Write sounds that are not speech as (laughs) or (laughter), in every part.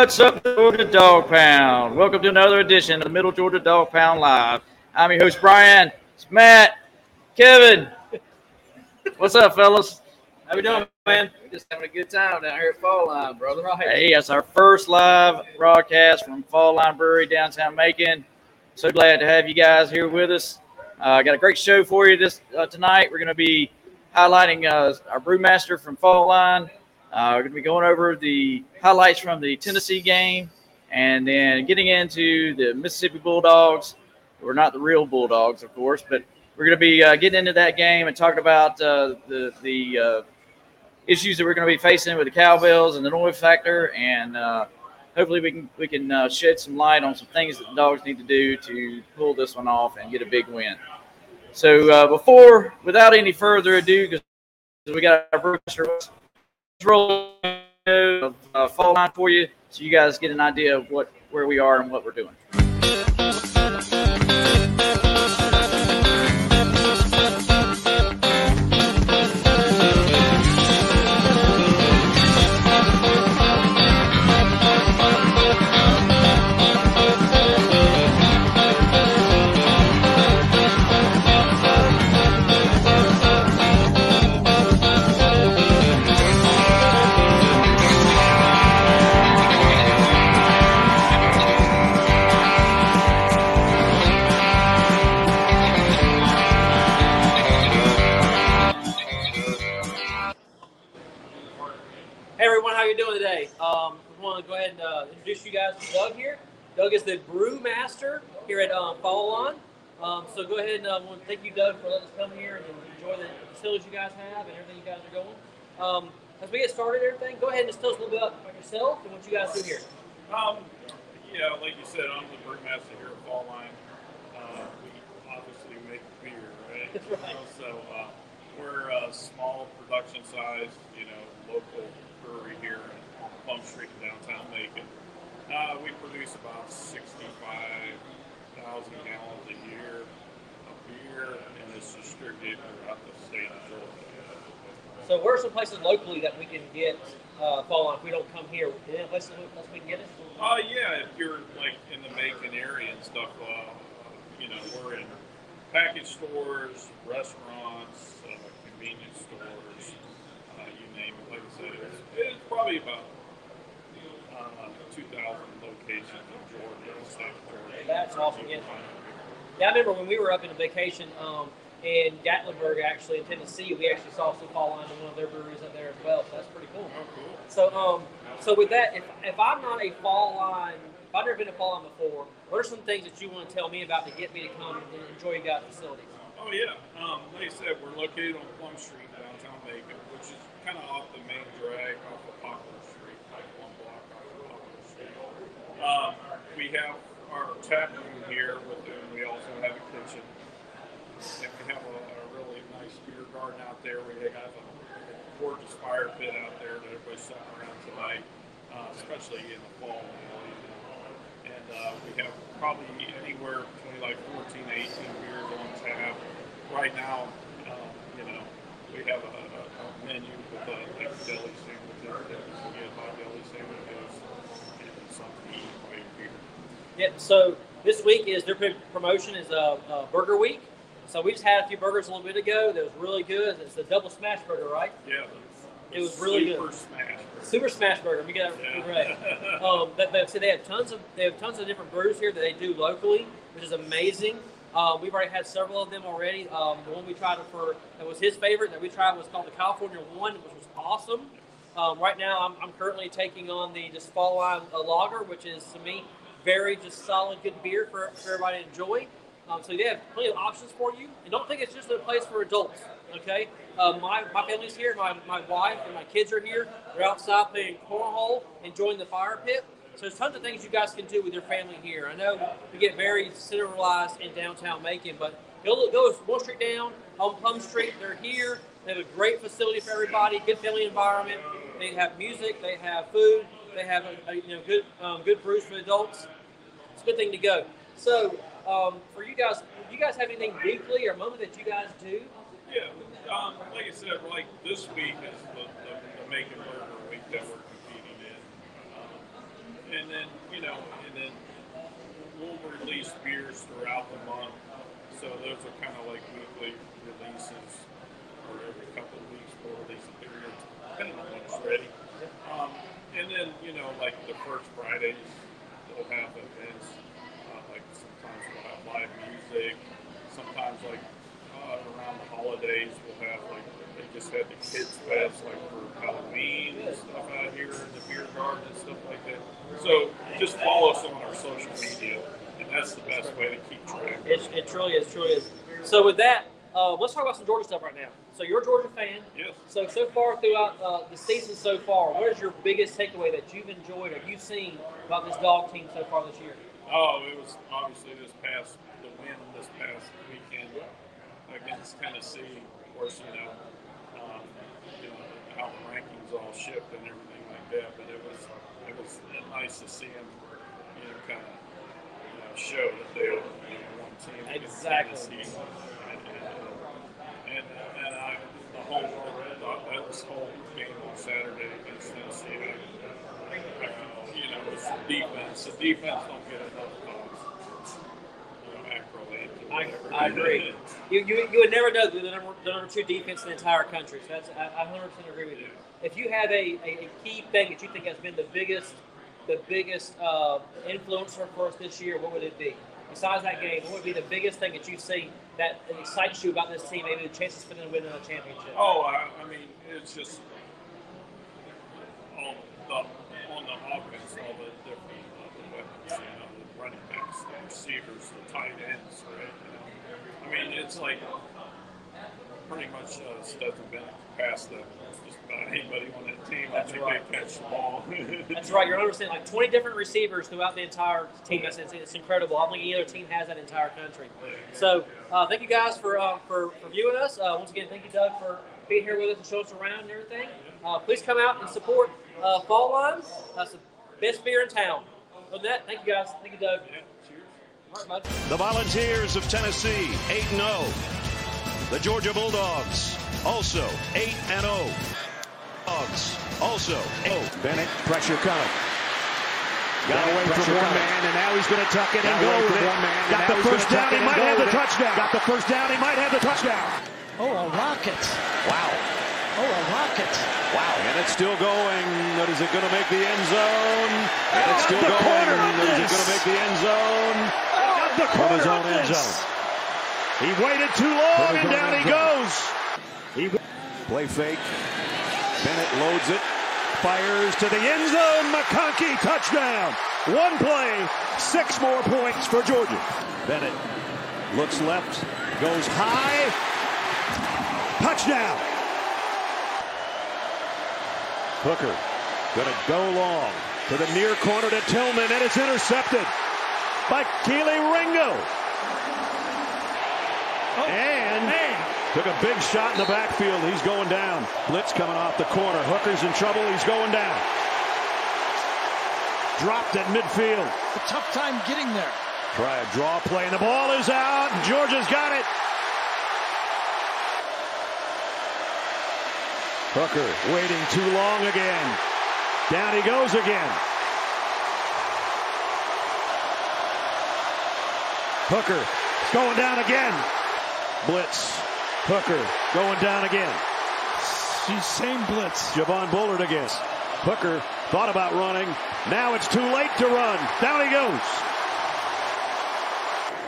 What's up, Georgia Dog Pound? Welcome to another edition of the Middle Georgia Dog Pound Live. I'm your host, Brian. It's Matt, Kevin. What's up, fellas? How we doing, man? Just having a good time down here at Fall Line, brother. Right. Hey, it's our first live broadcast from Fall Line Brewery, downtown Macon. So glad to have you guys here with us. Uh, got a great show for you this uh, tonight. We're going to be highlighting uh, our brewmaster from Fall Line. Uh, we're going to be going over the highlights from the Tennessee game, and then getting into the Mississippi Bulldogs. We're not the real Bulldogs, of course, but we're going to be uh, getting into that game and talking about uh, the the uh, issues that we're going to be facing with the cowbells and the noise factor, and uh, hopefully we can we can uh, shed some light on some things that the dogs need to do to pull this one off and get a big win. So before, without any further ado, because we got our brewmaster, roll of uh, fall line for you, so you guys get an idea of what where we are and what we're doing. You guys to Doug here. Doug is the brewmaster here at um, Fall Line. Um, so go ahead and want to thank you, Doug, for letting us come here and enjoy the facilities you guys have and everything you guys are going. Um, as we get started, everything, go ahead and just tell us a little bit about yourself and what you guys do here. Um, yeah, like you said, I'm the brewmaster here at Fall Line. Uh, we obviously make beer, right? (laughs) Right. You know, so uh, we're a small production size, you know, local brewery here in Plum Street, in downtown Macon. Uh, we produce about 65,000 gallons a year of beer, and it's distributed throughout the state of Georgia. So where are some places locally that we can get uh, Fall Line if we don't come here? Any places we can get it? Uh, yeah, if you're like in the Macon area and stuff, uh, you know, we're in package stores, restaurants, uh, convenience stores, uh, you name it. Like I said, it's, it's probably about uh, 2,000 locations in Georgia, the state of Georgia. That's awesome, yeah. Yeah, I remember when we were up in a vacation um, in Gatlinburg, actually in Tennessee, we actually saw some fall line in one of their breweries up there as well. So that's pretty cool. Oh, cool. So, um, so with that, if, if I'm not a fall line, if I've never been to fall line before, what are some things that you want to tell me about to get me to come and enjoy you guys' facilities? Oh yeah, um, like I said, we're located on Plum Street, downtown Macon, which is kind of off the main drag off of Poplar Street, like one block off of Poplar Street. Um, we have our tap room here, with and we also have a kitchen. And we have a, a really nice beer garden out there. We have a gorgeous fire pit out there that everybody's sitting around tonight, uh, especially in the fall. And uh, we have probably anywhere between like 14 to 18 beers on tap. Right now, um, you know, we have a, a, a menu with uh, like deli sandwiches that you deli sandwiches and something to eat while you're here. Yep. So this week is their promotion is a, uh Burger Week. So we just had a few burgers a little bit ago. That was really good. It's a double smash burger, right? Yeah, It was really super good. Smash. Super smash burger. We got Yeah. right. (laughs) Um, but, but so they have tons of they have tons of different brews here that they do locally, which is amazing. Um, we've already had several of them already. Um, the one we tried for that was his favorite that we tried was called the California One, which was awesome. Um, right now, I'm, I'm currently taking on the just fall line uh, lager, which is to me very just solid, good beer for, for everybody to enjoy. Um, so they have plenty of options for you, and don't think it's just a place for adults. Okay, uh, my my family's here, my, my wife and my kids are here. They're outside playing cornhole, enjoying the fire pit. So there's tons of things you guys can do with your family here. I know we get very centralized in downtown Macon, but go go one street down on Plum Street. They're here. They have a great facility for everybody, good family environment. They have music, they have food, they have a, a, you know good um, good brews for adults. It's a good thing to go. So um, for you guys, do you guys have anything weekly or moment that you guys do? Yeah, um, like I said, like this week is the, the, the Macon Burger Week that we're competing in. Um, and then you know, and then we'll release beers throughout the month. So those are kind of like weekly releases, every couple of weeks we'll release a beer, depending on what's ready. Um, and then you know, like the first Fridays, they'll have events. Uh, like sometimes we'll have live music. Sometimes like uh, around the holidays, we'll have like they just had the kids fest like for Halloween and stuff out here in the beer garden and stuff like that. So just follow us on our social media, and that's the best way to keep track. It, it truly is, truly is. So with that, uh, let's talk about some Georgia stuff right now. So you're a Georgia fan. Yes. So so far throughout uh, the season so far, what is your biggest takeaway that you've enjoyed or you've seen about this dog team so far this year? Oh, it was obviously this past the win this past weekend against Tennessee. Of course, you know, um, you know how the rankings all shift and everything like that. But it was it was nice to see them, you know, kind of you know, show that they are you know, one team Exactly. Tennessee. And, and, and, and I, the whole that this whole game on Saturday against Tennessee. I, I, you know, it's the defense. The defense don't get enough calls. You know, I. I agree. You, you, you would never know the number, the number two defense in the entire country. So that's I, I 100% agree with you. If you have a, a, a key thing that you think has been the biggest the biggest uh, influencer for us this year, what would it be? Besides that game, what would be the biggest thing that you see that excites you about this team? Maybe the chances for them to win a championship. Oh, I, I mean, it's just all the on the offense, all the different uh, weapons, you know, the running backs, the receivers, the tight ends, right? I mean, it's like pretty much uh, Stetson Bennett passed that just about anybody on that team. I That's think right. they catch the ball. (laughs) That's right. You're understanding like 20 different receivers throughout the entire team. That's it's, it's incredible. I don't think any other team has that entire country. So uh, thank you guys for uh, for, for viewing us. Uh, once again, thank you, Doug, for being here with us and showing us around and everything. Uh, please come out and support uh, Fall Line. That's the best beer in town. Other than that, thank you guys. Thank you, Doug. Yeah, cheers. All right, bud. The Volunteers of Tennessee, 8 0. The Georgia Bulldogs, also 8 and 0. Dogs, also 8 Bennett, pressure coming. Got Bennett, away from pressure one coming. man, and now he's going to tuck it Got and go away with it. one man, and Got now the first down. He might have the it. touchdown. Got the first down. He might have the touchdown. Oh, a rocket. Wow. Oh, a rocket. Wow. And it's still going. But is it going to make the end zone? And it's still going. corner of Is it going to make the end zone? Got the From corner his own of end this. zone. He waited too long, and down he goes. He Play fake. Bennett loads it. fires to the end zone. McConkey touchdown. One play, six more points for Georgia. Bennett looks left, goes high. Touchdown. Hooker gonna go long to the near corner to Tillman, and it's intercepted by Kelee Ringo. And took a big shot in the backfield. He's going down. Blitz coming off the corner. Hooker's in trouble. He's going down. Dropped at midfield. A tough time getting there. Try a draw play, and the ball is out. And Georgia's got it. Hooker waiting too long again. Down he goes again. Hooker going down again. Blitz. Hooker going down again. She's same blitz. Javon Bullard again. Hooker thought about running. Now it's too late to run. Down he goes.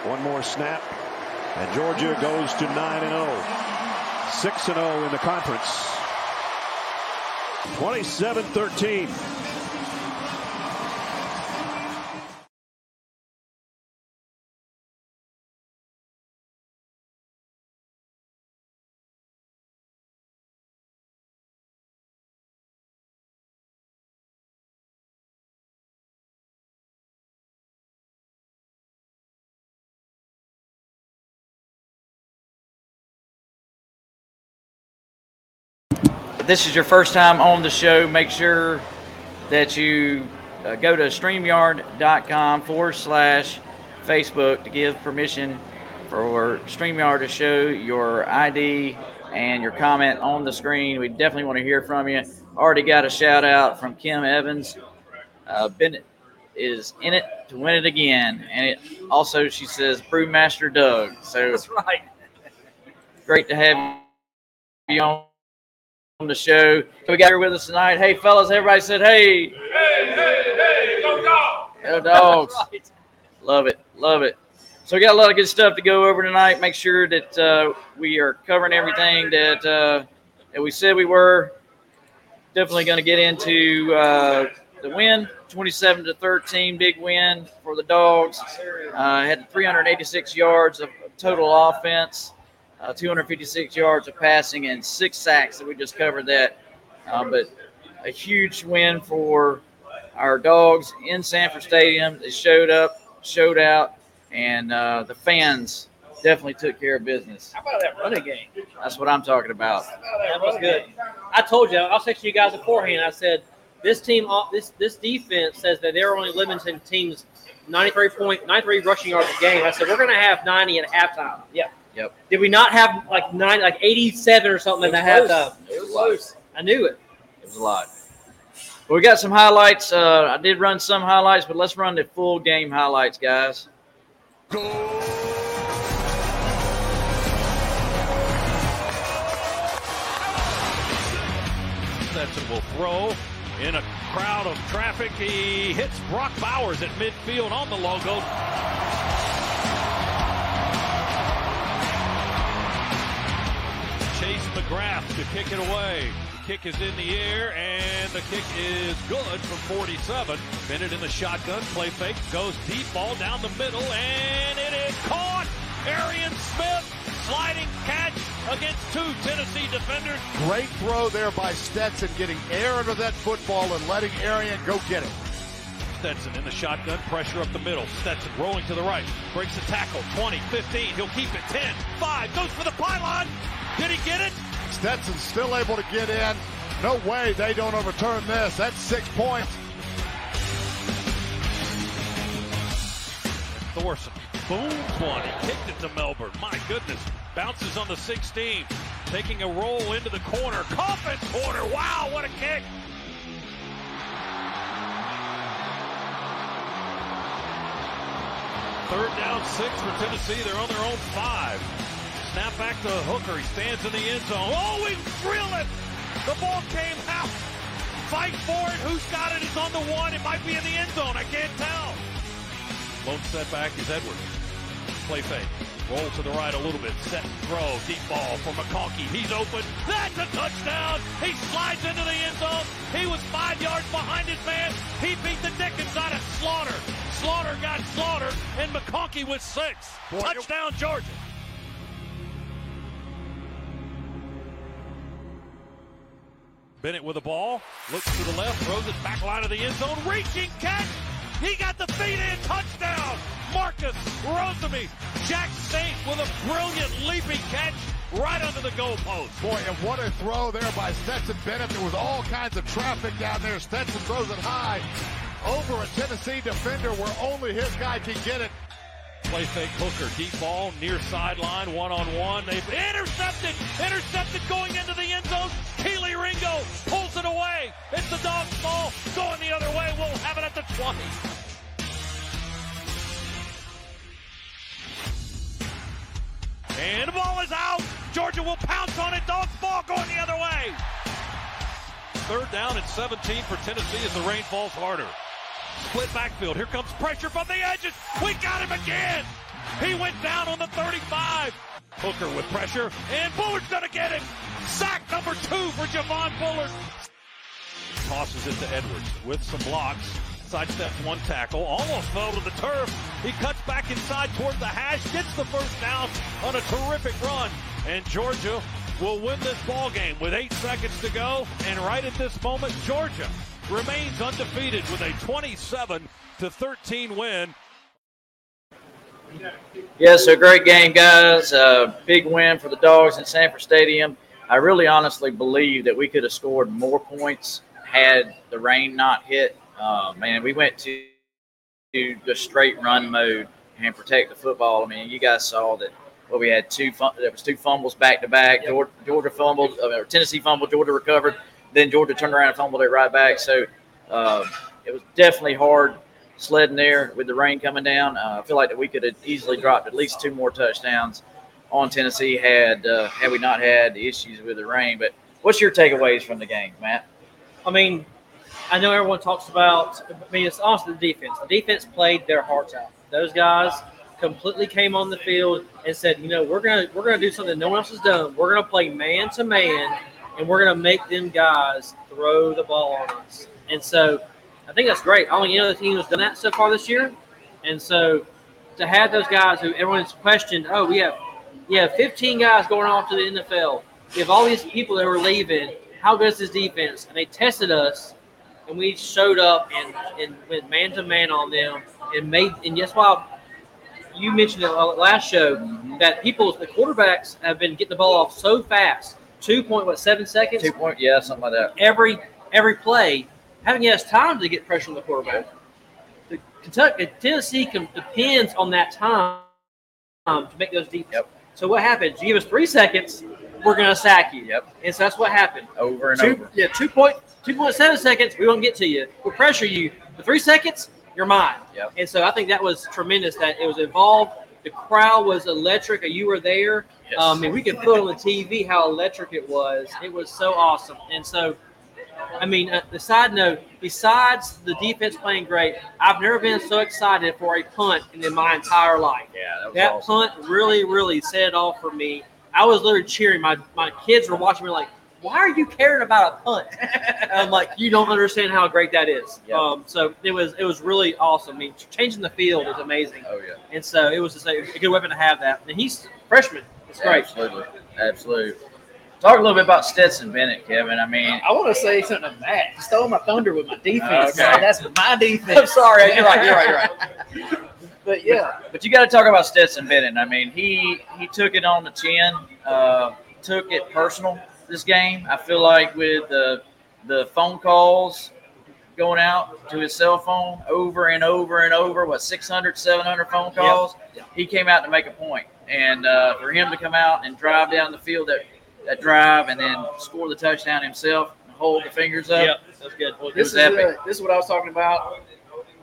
One more snap. And Georgia goes to 9 and 0. 6 and 0 in the conference. 27 13. If this is your first time on the show, make sure that you uh, go to StreamYard.com forward slash Facebook to give permission for StreamYard to show your ID and your comment on the screen. We definitely want to hear from you. Already got a shout out from Kim Evans. Uh, been is in it to win it again. And it also, she says, Brewmaster Doug. So That's right. great to have you on the show. We got here with us tonight. Hey, fellas, everybody said, hey. Hey, hey, hey, go dogs. Go dogs. Right. Love it. Love it. So we got a lot of good stuff to go over tonight. Make sure that uh, we are covering everything that uh, that we said we were. Definitely going to get into uh, the win, 27 to 13, big win for the Dogs. Uh, had 386 yards of total offense, uh, 256 yards of passing, and six sacks. That we just covered that. Uh, but a huge win for our Dogs in Sanford Stadium. They showed up, showed out, and uh, the fans definitely took care of business. How about that running game? That's what I'm talking about. That was good. I told you, I'll text you guys beforehand. I said this team, this this defense says that they're only limiting teams 93 point 93 rushing yards a game. I said we're going to have 90 at halftime. Yeah. Yep. Did we not have like nine, like 87 or something at It was halftime? close. It was close. I knew it. It was a lot. But we got some highlights. Uh, I did run some highlights, but let's run the full game highlights, guys. Stetson will throw in a crowd of traffic. He hits Brock Bowers at midfield on the logo. Chase McGrath to kick it away. Kick is in the air, and the kick is good from 47. Bennett in the shotgun, play fake, goes deep ball down the middle, and it is caught. Arian Smith sliding catch against two Tennessee defenders. Great throw there by Stetson, getting air under that football and letting Arian go get it. Stetson in the shotgun, pressure up the middle. Stetson rolling to the right, breaks the tackle, 20, 15, he'll keep it, 10, 5, goes for the pylon. Did he get it? Stetson's still able to get in. No way they don't overturn this. That's six points. Thorson, boom, 20, kicked it to Melbourne. My goodness, bounces on the 16, taking a roll into the corner. Coffin corner, wow, what a kick. Third down, six for Tennessee. They're on their own five. Snap back to Hooker. He stands in the end zone. Oh, we drill it. The ball came out. Fight for it. Who's got it? It's on the one. It might be in the end zone. I can't tell. Lone setback is Edwards. Play fake. Roll to the right a little bit. Set and throw. Deep ball for McConkey. He's open. That's a touchdown. He slides into the end zone. He was five yards behind his man. He beat the Dickens out of Slaughter. Slaughter got slaughtered, and McConkey with six. Boy, Touchdown, Georgia. Bennett with the ball, looks to the left, throws it back line of the end zone, reaching catch. He got the feet in, touchdown. Marcus Rosemy, Jack Saint with a brilliant leaping catch right under the goalpost. Boy, and what a throw there by Stetson Bennett. There was all kinds of traffic down there. Stetson throws it high over a Tennessee defender where only his guy can get it. Play fake Hooker, deep ball, near sideline, one on one. They've intercepted, intercepted going into the end zone. Ringo pulls it away. It's the dog's ball going the other way. We'll have it at the 20. And the ball is out. Georgia will pounce on it. Dog's ball going the other way. Third down and 17 for Tennessee as the rain falls harder. Split backfield. Here comes pressure from the edges. We got him again. He went down on the 35. Hooker with pressure, and Bullard's gonna get him. Sack number two for Javon Bullard. Tosses it to Edwards with some blocks. Sidesteps one tackle, almost fell to the turf. He cuts back inside towards the hash, gets the first down on a terrific run, and Georgia will win this ball game with eight seconds to go. And right at this moment, Georgia remains undefeated with a 27 to 13 win. Yes, so great game, guys. Uh, big win for the Dogs in Sanford Stadium. I really honestly believe that we could have scored more points had the rain not hit. Uh, man, we went to, to the straight run mode and protect the football. I mean, you guys saw that. Well, we had two. Fum- there was two fumbles back to back. Georgia, Georgia fumbled, uh, or Tennessee fumbled. Georgia recovered. Then Georgia turned around and fumbled it right back. So uh, it was definitely hard sledding there with the rain coming down. Uh, I feel like that we could have easily dropped at least two more touchdowns on Tennessee had uh, had we not had issues with the rain. But what's your takeaways from the game, Matt? I mean, I know everyone talks about. I mean, it's honestly the defense. The defense played their hearts out. Those guys completely came on the field and said, you know, we're gonna we're gonna do something no one else has done. We're gonna play man to man, and we're gonna make them guys throw the ball on us. And so, I think that's great. Only other team has done that so far this year. And so, to have those guys who everyone's questioned, oh, we have we have 15 guys going off to the NFL. We have all these people that were leaving. How good is this defense? And they tested us, and we showed up and, and went man to man on them and made. And guess what? You mentioned it last show mm-hmm. that people, the quarterbacks, have been getting the ball off so fast. Two point what seven seconds Two point, yeah, something like that. every every play, having us time to get pressure on the quarterback. The Kentucky, Tennessee can, depends on that time um, to make those deep. Yep. So what happens? You give us three seconds, we're going to sack you. Yep, And so that's what happened. over and Two, over. yeah, two point two point seven seconds, we won't get to you. We'll pressure you. For three seconds, you're mine. Yep. And so I think that was tremendous. That it was involved. The crowd was electric. You were there. Yes. Um, and we could put on the TV how electric it was. It was so awesome. And so, I mean, uh, the side note, besides the defense playing great, I've never been so excited for a punt in my entire life. yeah, that was That awesome. punt really, really set it off for me. I was literally cheering. My my kids were watching me like, why are you caring about a punt? I'm like, you don't understand how great that is. Yep. Um, so it was it was really awesome. I mean, changing the field is amazing, Oh yeah. and so it was just a, a good weapon to have that. And he's freshman. It's great. Absolutely. Absolutely. Talk a little bit about Stetson Bennett, Kevin. I mean, I want to say something to Matt. He stole my thunder with my defense. Okay. (laughs) That's my defense. I'm sorry. You're right. You're right. You're right. (laughs) But yeah, But you got to talk about Stetson Bennett. I mean, he he took it on the chin, uh, took it personal this game. I feel like with the the phone calls going out to his cell phone over and over and over, what 600, 700 phone calls. He came out to make a point, and uh, for him to come out and drive down the field that that drive and then score the touchdown himself, and hold the fingers up. Yep, that's good. It this is epic. uh, this is what I was talking about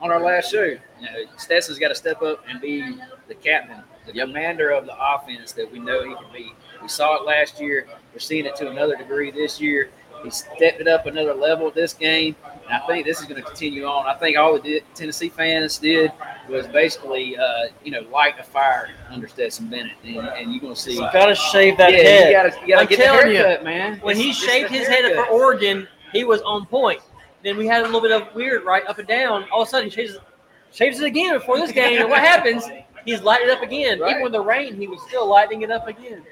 on our last show. You know, Stetson's got to step up and be the captain, the commander of the offense that we know he can be. We saw it last year. We're seeing it to another degree this year. He stepped it up another level this game, and I think this is going to continue on. I think all the Tennessee fans did was basically, uh, you know, light a fire under Stetson Bennett, and, and you're going to see. You gotta shave that yeah, head. you got to you got I'm to get the telling you, haircut, man. when he It's- it's shaved his head up for Oregon, he was on point. Then we had a little bit of weird, right, up and down. All of a sudden, he shaves, shaves it again before this game. And what happens? He's lighting it up again. Right. Even with the rain, he was still lighting it up again.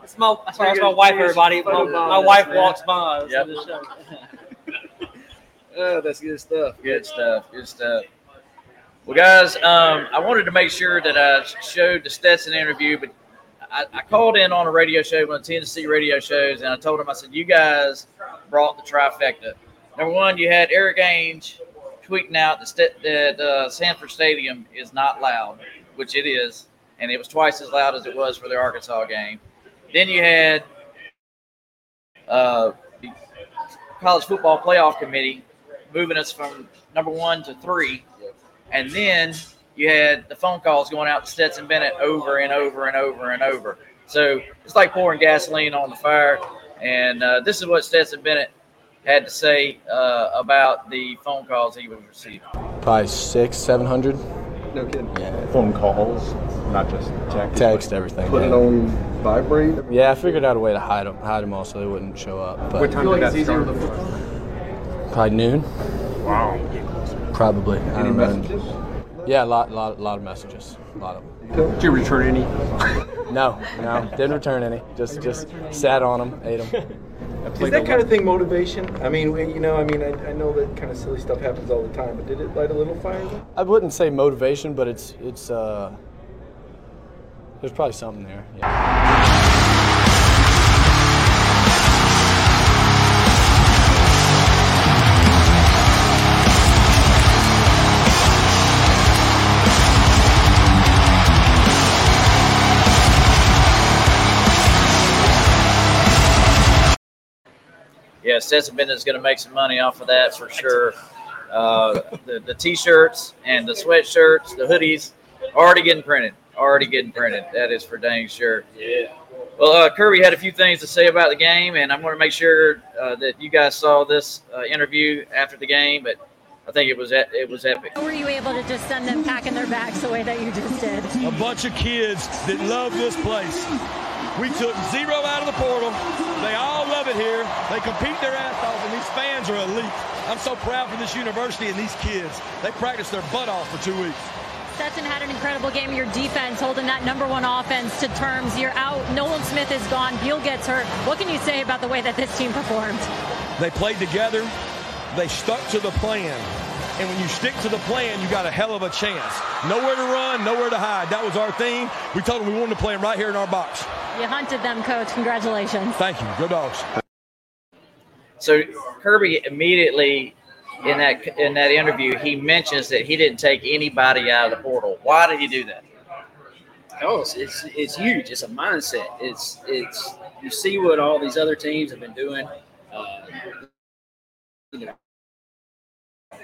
That's my that's my, that's my wife, everybody. My, my wife walks by. Yep. (laughs) Oh, that's good stuff. Good stuff. Good stuff. Well, guys, um, I wanted to make sure that I showed the Stetson interview, but I, I called in on a radio show, one of the Tennessee radio shows, and I told him, I said, you guys brought the trifecta. Number one, you had Erik Ainge tweeting out that, that uh, Sanford Stadium is not loud, which it is, and it was twice as loud as it was for the Arkansas game. Then you had uh, the college football playoff committee moving us from number one to three. And then you had the phone calls going out to Stetson Bennett over and over and over and over. So it's like pouring gasoline on the fire. And uh, this is what Stetson Bennett had to say uh, about the phone calls he was receiving. Probably six, seven hundred. No kidding. Yeah. Phone calls, not just text. Text everything. Put it on vibrate. Yeah, I figured out a way to hide them, hide them all so they wouldn't show up. But What time did that start? Probably noon, Wow. probably. Any don't know. messages? Yeah, a lot, lot, lot of messages. A lot of them. Did you return any? (laughs) No, no, didn't return any. Just, just sat on them, ate them. (laughs) Is that kind of thing motivation? I mean, you know, I mean, I, I know that kind of silly stuff happens all the time, but did it light a little fire? There? I wouldn't say motivation, but it's, it's. uh There's probably something there. Yeah. Stetson Bennett is going to make some money off of that for sure. Uh, the, the t-shirts and the sweatshirts, the hoodies, already getting printed. Already getting printed. That is for dang sure. Yeah. Well, uh, Kirby had a few things to say about the game, and I'm going to make sure uh, that you guys saw this uh, interview after the game. But I think it was it was epic. How were you able to just send them packing their bags the way that you just did? A bunch of kids that love this place. We took zero out of the portal. They all love it here. They compete their ass off, and these fans are elite. I'm so proud for this university and these kids. They practiced their butt off for two weeks. Stetson had an incredible game. Your defense holding that number one offense to terms. You're out. Nolan Smith is gone. Beal gets hurt. What can you say about the way that this team performed? They played together. They stuck to the plan. And when you stick to the plan, you got a hell of a chance. Nowhere to run, nowhere to hide. That was our theme. We told them we wanted to play them right here in our box. You hunted them, coach. Congratulations. Thank you. Go dogs. So Kirby immediately in that in that interview he mentions that he didn't take anybody out of the portal. Why did he do that? Oh, it's, it's it's huge. It's a mindset. It's it's you see what all these other teams have been doing. Uh, you know,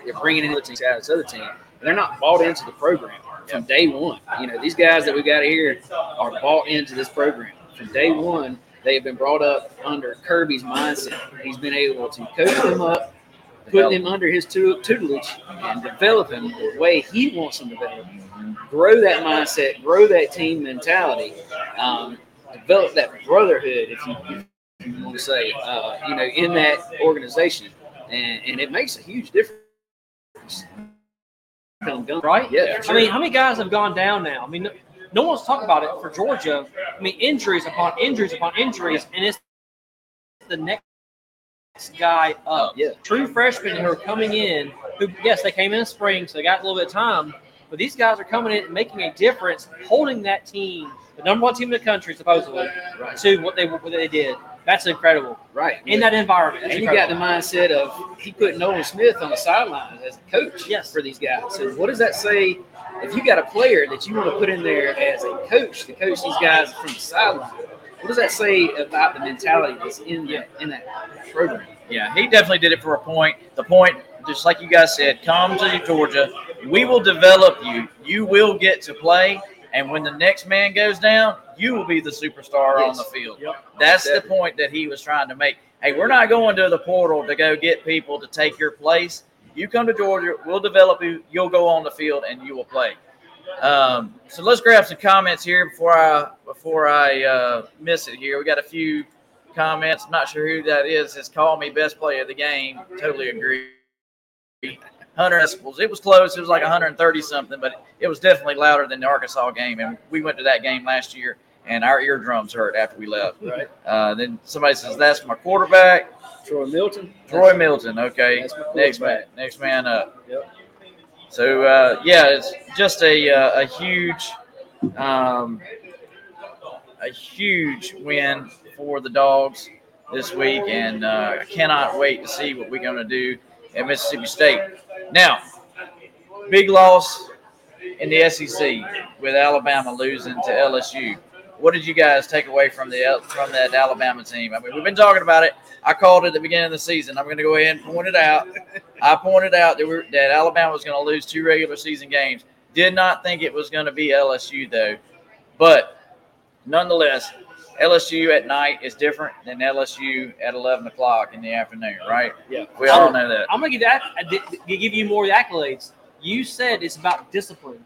they're bringing in other teams out of this other team, they're not bought into the program from day one. You know, these guys that we got here are bought into this program from day one. They have been brought up under Kirby's mindset. He's been able to coach them up, put them under his tutelage, and develop them the way he wants them developed. Grow that mindset, grow that team mentality, um, develop that brotherhood, if you, if you want to say, uh, you know, in that organization, and, and it makes a huge difference. Right? Yeah. I mean, how many guys have gone down now? I mean, no, no one's talking about it for Georgia. I mean, injuries upon injuries upon injuries, and it's the next guy up. Yeah. True freshmen who are coming in, who, yes, they came in the spring, so they got a little bit of time, but these guys are coming in and making a difference, holding that team, the number one team in the country, supposedly, to what they what they did. That's incredible. Right. In that environment. That's and you got the mindset of he put Nolan Smith on the sidelines as a coach Yes. for these guys. So what does that say if you got a player that you want to put in there as a coach to coach these guys from the sideline? What does that say about the mentality that's in that in that program? Yeah, he definitely did it for a point. The point, just like you guys said, come to Georgia. We will develop you. You will get to play, and when the next man goes down, you will be the superstar on the field. Yep. That's the point that he was trying to make. Hey, we're not going to the portal to go get people to take your place. You come to Georgia, we'll develop you. You'll go on the field and you will play. Um, so let's grab some comments here before I before I uh, miss it. Here we got a few comments. Not sure who that is. Has called me best player of the game. Totally agree. 100 decibels. It was close. It was like 130 something, but it was definitely louder than the Arkansas game. And we went to that game last year, and our eardrums hurt after we left. Right. Uh, then somebody says that's my quarterback, Troy Milton. Troy Milton. Okay, next man, next man up. Yep. So uh, yeah, it's just a uh, a huge, um, a huge win for the dogs this week, and uh, I cannot wait to see what we're going to do at Mississippi State. Now, big loss in the SEC with Alabama losing to LSU. What did you guys take away from the from that Alabama team? I mean, we've been talking about it. I called it at the beginning of the season. I'm going to go ahead and point it out. I pointed out that, we're, that Alabama was going to lose two regular season games. Did not think it was going to be LSU though, but nonetheless, LSU at night is different than LSU at 11 o'clock in the afternoon, right? Yeah. We all know that. I'm gonna give that uh, give you more accolades. You said it's about discipline.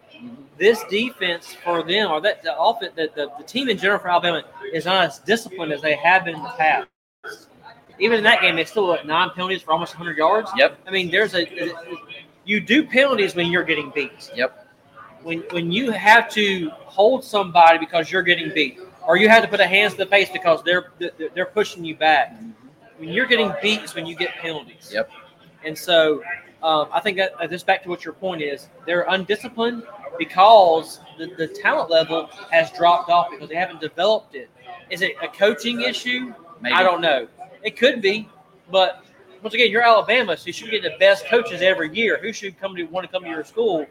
This defense for them, or that the offense, the, the, the team in general for Alabama is not as disciplined as they have been in the past. Even in that game, they still had nine penalties for almost 100 yards. Yep. I mean, there's a you do penalties when you're getting beat. Yep. When when you have to hold somebody because you're getting beat, or you have to put a hands to the face because they're they're, they're pushing you back. When you're getting beat is when you get penalties. Yep. And so um, I think that uh, this back to what your point is. They're undisciplined because the, the talent level has dropped off because they haven't developed it. Is it a coaching issue? Maybe. I don't know. It could be, but once again, you're Alabama, so you should get the best coaches every year. Who should come to want to come to your school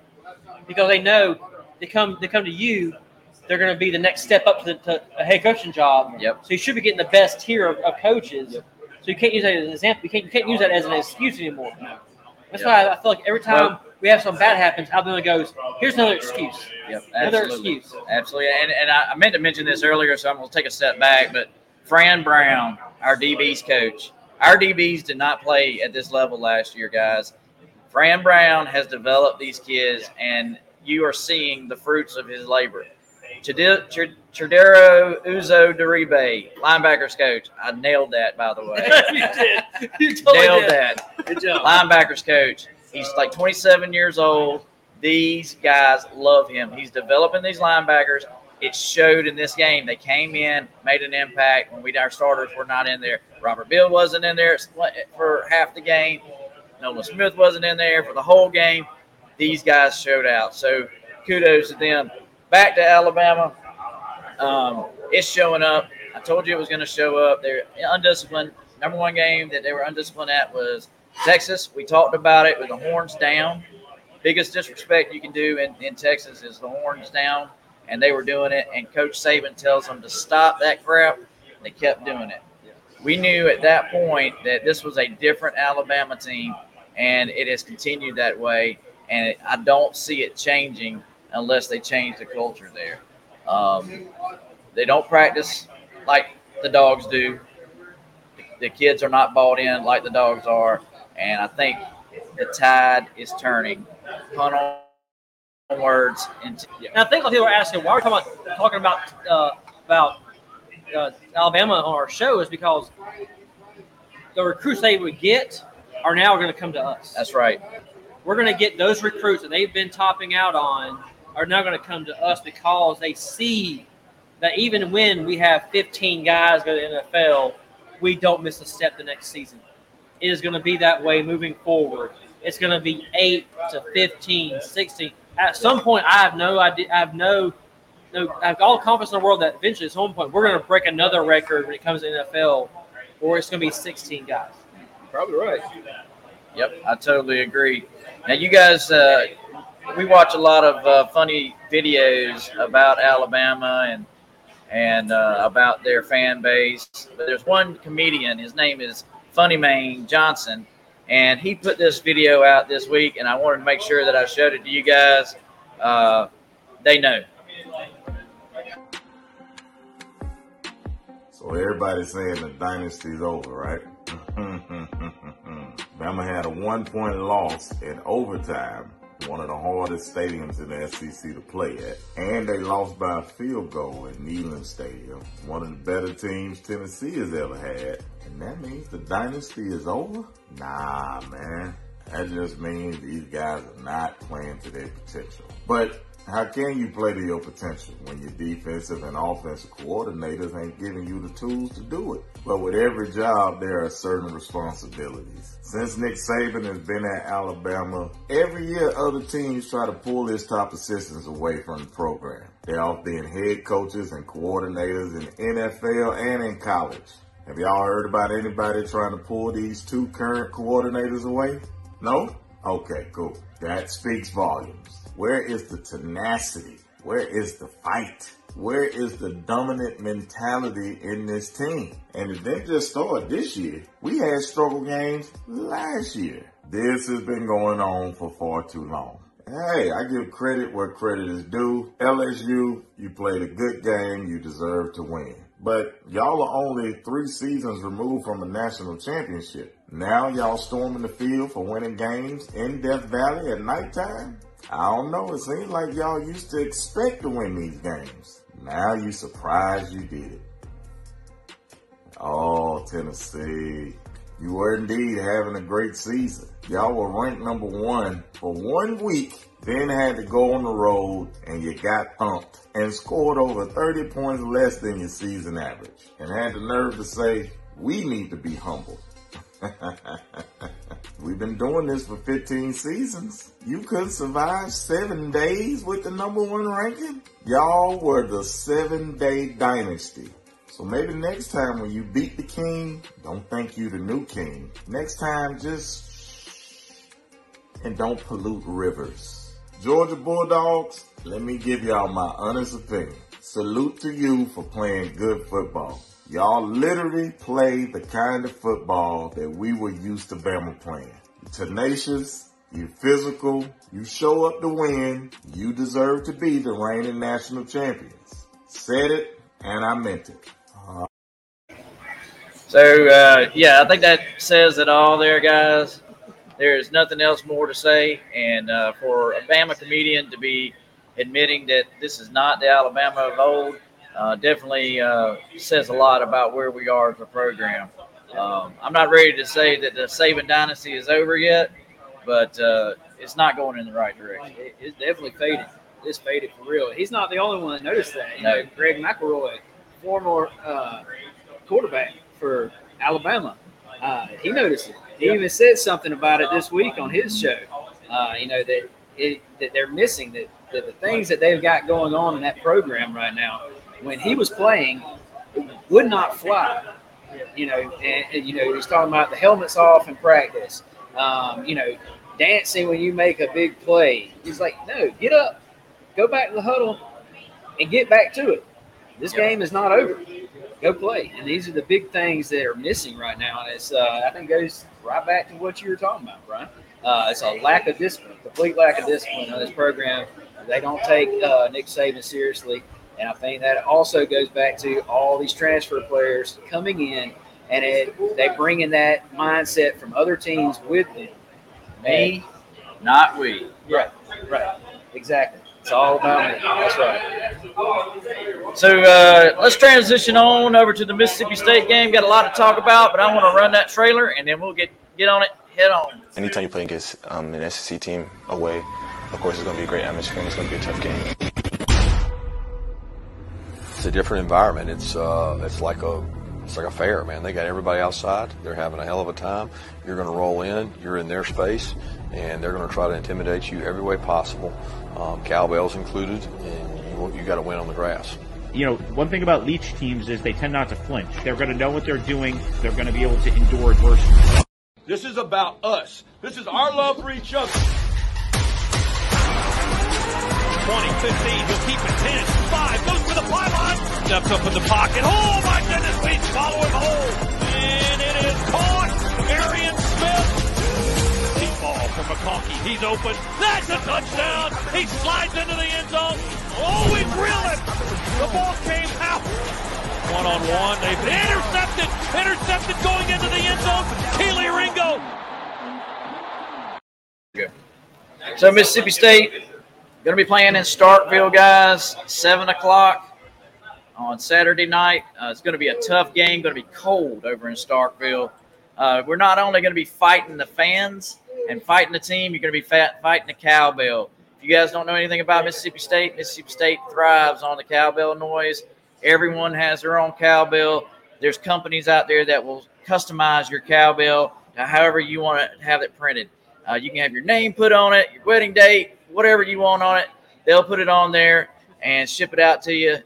because they know they come they come to you. They're going to be the next step up to, the, to a head coaching job. Yep. So you should be getting the best tier of, of coaches. So you can't use that as an example. You can't, you can't use that as an excuse anymore. That's Yep. why I feel like every time Well- we have something bad happens, Alabama goes, "Here's another excuse." Yep, Another absolutely. excuse. Absolutely. And, and I, I meant to mention this earlier, so I'm going to take a step back. But Fran Brown, our DB's coach, our DBs did not play at this level last year, guys. Fran Brown has developed these kids, and you are seeing the fruits of his labor. Chidi- Ch- Chidero Uzo Deribe, linebackers coach. I nailed that, by the way. (laughs) you did. You totally nailed did. that. Good job. Linebackers coach. He's like 27 years old. These guys love him. He's developing these linebackers. It showed in this game. They came in, made an impact when we our starters were not in there. Robert Beal wasn't in there for half the game. Nolan Smith wasn't in there for the whole game. These guys showed out. So kudos to them. Back to Alabama. Um, it's showing up. I told you it was going to show up. They're undisciplined. Number one game that they were undisciplined at was Texas. We talked about it with the horns down. Biggest disrespect you can do in, in Texas is the horns down, and they were doing it. And Coach Saban tells them to stop that crap. They kept doing it. We knew at that point that this was a different Alabama team, and it has continued that way. And I don't see it changing unless they change the culture there. Um, they don't practice like the dogs do. The kids are not bought in like the dogs are, and I think the tide is turning. Pun on words. Into, And I think a lot of people are asking why we're talking about talking about uh, about uh, Alabama on our show is because the recruits they would get are now going to come to us. That's right. We're going to get those recruits that they've been topping out on are now going to come to us because they see that even when we have 15 guys go to the NFL, we don't miss a step the next season. It is going to be that way moving forward. It's going to be 8 to 15, 16. At some point, I have no idea. I have no, no. I have all the confidence in the world that eventually, at some point, we're going to break another record when it comes to NFL, or it's going to be 16 guys. Probably right. Yep, I totally agree. Now, you guys, uh, we watch a lot of uh, funny videos about Alabama and and uh, about their fan base. But there's one comedian. His name is Funnymaine Johnson, and he put this video out this week, and I wanted to make sure that I showed it to you guys. Uh, they know. So everybody's saying the dynasty's over, right? (laughs) Bama had a one point loss in overtime, one of the hardest stadiums in the SEC to play at. And they lost by a field goal at Neyland Stadium, one of the better teams Tennessee has ever had. And that means the dynasty is over? Nah, man. That just means these guys are not playing to their potential. But how can you play to your potential when your defensive and offensive coordinators ain't giving you the tools to do it? But with every job, there are certain responsibilities. Since Nick Saban has been at Alabama, every year other teams try to pull his top assistants away from the program. They're off being head coaches and coordinators in NFL and in college. Have y'all heard about anybody trying to pull these two current coordinators away? No? Okay, cool. That speaks volumes. Where is the tenacity? Where is the fight? Where is the dominant mentality in this team? And it didn't just start this year. We had struggle games last year. This has been going on for far too long. Hey, I give credit where credit is due. LSU, you played a good game. You deserve to win. But y'all are only three seasons removed from a national championship. Now y'all storming the field for winning games in Death Valley at nighttime? I don't know. It seems like y'all used to expect to win these games. Now you surprised you did it. Oh, Tennessee. You were indeed having a great season. Y'all were ranked number one for one week, then had to go on the road and you got thumped and scored over 30 points less than your season average and had the nerve to say, we need to be humble. (laughs) We've been doing this for 15 seasons. You couldn't survive seven days with the number one ranking? Y'all were the seven day dynasty. So maybe next time when you beat the king, don't think you the new king. Next time, just and don't pollute rivers. Georgia Bulldogs, let me give y'all my honest opinion. Salute to you for playing good football. Y'all literally play the kind of football that we were used to Bama playing. tenacious, you're physical, you show up to win, you deserve to be the reigning national champions. Said it, and I meant it. So uh, yeah, I think that says it all, there, guys. There's nothing else more to say, and uh, for a Bama comedian to be admitting that this is not the Alabama of old, uh, definitely uh, says a lot about where we are as a program. Um, I'm not ready to say that the Saban dynasty is over yet, but uh, it's not going in the right direction. It- It's definitely faded. It's faded for real. He's not the only one that noticed that. You No. know, Greg McElroy, former uh, quarterback for Alabama, uh, he noticed it. He even said something about it this week on his show. Uh, you know that it, that they're missing that, that the things that they've got going on in that program right now. When he was playing, would not fly. You know, and, and, you know he's talking about the helmets off in practice. Um, you know, dancing when you make a big play. He's like, no, get up, go back to the huddle, and get back to it. This game is not over. Go play. And these are the big things that are missing right now. And it's uh, I think goes right back to what you were talking about, Brian. Uh, it's a lack of discipline, complete lack of discipline on this program. They don't take uh, Nick Saban seriously, and I think that also goes back to all these transfer players coming in, and it, they bring in that mindset from other teams with them. Me, not we. Right, right, exactly. It's all about me. That's right. So uh, let's transition on over to the Mississippi State game. Got a lot to talk about, but I want to run that trailer, and then we'll get get on it head on. Anytime you play against um, an SEC team away, of course, it's going to be a great atmosphere and it's going to be a tough game. It's a different environment. It's uh, it's like a it's like a fair, man. They got everybody outside. They're having a hell of a time. You're going to roll in. You're in their space, and they're going to try to intimidate you every way possible, um, cowbells included, and you you got to win on the grass. you know, one thing about Leach teams is they tend not to flinch. They're going to know what they're doing. They're going to be able to endure adversity. This is about us. This is our love for each other. 20, 15, he'll keep it 10, 5, goes for the pylon, steps up in the pocket. Oh my goodness, please follow him home. And it is caught. Arian Smith. Deep ball from McConkey. He's open. That's a touchdown. He slides into the end zone. Oh, we grill it. The ball came out. One on one. They've intercepted. Intercepted going into the end zone. Kelee Ringo. So Mississippi State going to be playing in Starkville, guys. Seven o'clock on Saturday night. Uh, it's going to be a tough game. Going to be cold over in Starkville. Uh, we're not only going to be fighting the fans and fighting the team. You're going to be fat, fighting the cowbell. If you guys don't know anything about Mississippi State, Mississippi State thrives on the cowbell noise. Everyone has their own cowbell. There's companies out there that will customize your cowbell however you want to have it printed. Uh, you can have your name put on it, your wedding date, whatever you want on it. They'll put it on there and ship it out to you.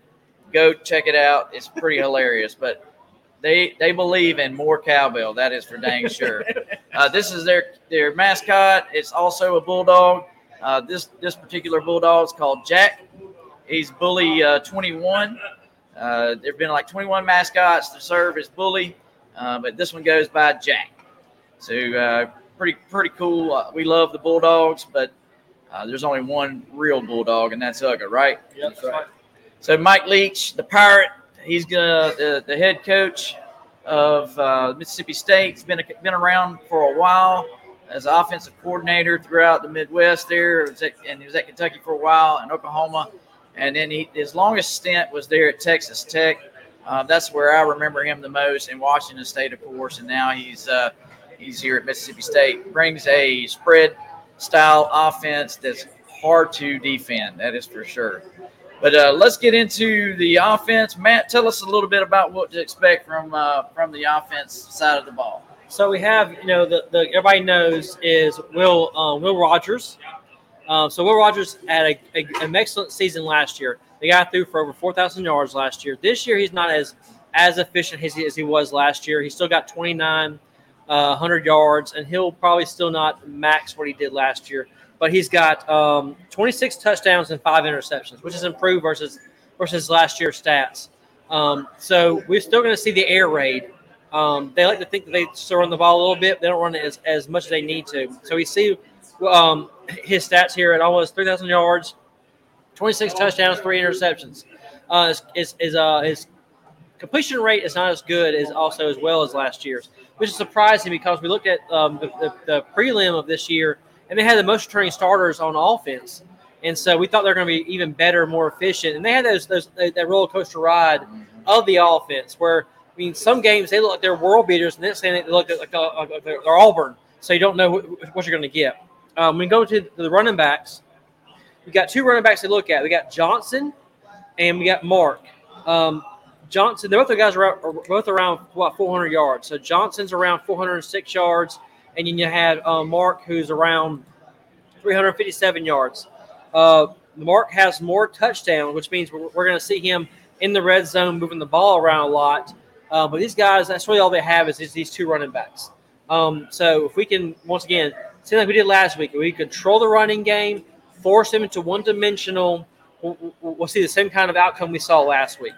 Go check it out. It's pretty hilarious. But they they believe in more cowbell. That is for dang sure. (laughs) Uh, this is their their mascot. It's also a bulldog. Uh, this this particular bulldog is called Jack. He's bully uh, 21. Uh, there've been like 21 mascots to serve as bully, uh, but this one goes by Jack. So uh, pretty pretty cool. Uh, we love the bulldogs, but uh, there's only one real bulldog, and that's Uga, right? Yep, that's right. So Mike Leach, the pirate, he's gonna the, the head coach of uh, Mississippi State. He's been been around for a while as offensive coordinator throughout the Midwest. There, was at- and he was at Kentucky for a while and Oklahoma, and then he, his longest stint was there at Texas Tech. Uh, that's where I remember him the most, in Washington State, of course. And now he's uh, he's here at Mississippi State. Brings a spread style offense that's hard to defend. That is for sure. But uh, let's get into the offense. Matt, tell us a little bit about what to expect from uh, from the offense side of the ball. So we have, you know, the, the everybody knows is Will um, Will Rogers. Um, so Will Rogers had a, a, an excellent season last year. The guy threw for over four thousand yards last year. This year he's not as as efficient as he, as he was last year. He still got twenty nine uh, hundred yards, and he'll probably still not max what he did last year. But he's got um, twenty six touchdowns and five interceptions, which is improved versus versus last year's stats. Um, so we're still going to see the air raid Um, they like to think that they still run the ball a little bit. They don't run it as, as much as they need to. So we see um, his stats here at almost 3,000 yards, 26 touchdowns, three interceptions. Uh, his, his, uh, his completion rate is not as good as also as well as last year's, which is surprising because we looked at um, the, the, the prelim of this year and they had the most returning starters on offense. And so we thought they're going to be even better, more efficient. And they had those, those that roller coaster ride of the offense where, I mean, some games they look like they're world beaters, and then they look like, uh, like they're Auburn. So you don't know what you're going to get. Um, we go to the running backs. We got two running backs to look at. We got Johnson and we got Mark. Um, Johnson, both the guys are, are both around what 400 yards. So Johnson's around 406 yards, and then you had uh, Mark who's around 357 yards. Uh, Mark has more touchdowns, which means we're, we're going to see him in the red zone moving the ball around a lot. Uh, but these guys, that's really all they have is, is these two running backs. Um, so if we can, once again, same like we did last week, we control the running game, force them into one dimensional, we'll, we'll see the same kind of outcome we saw last week.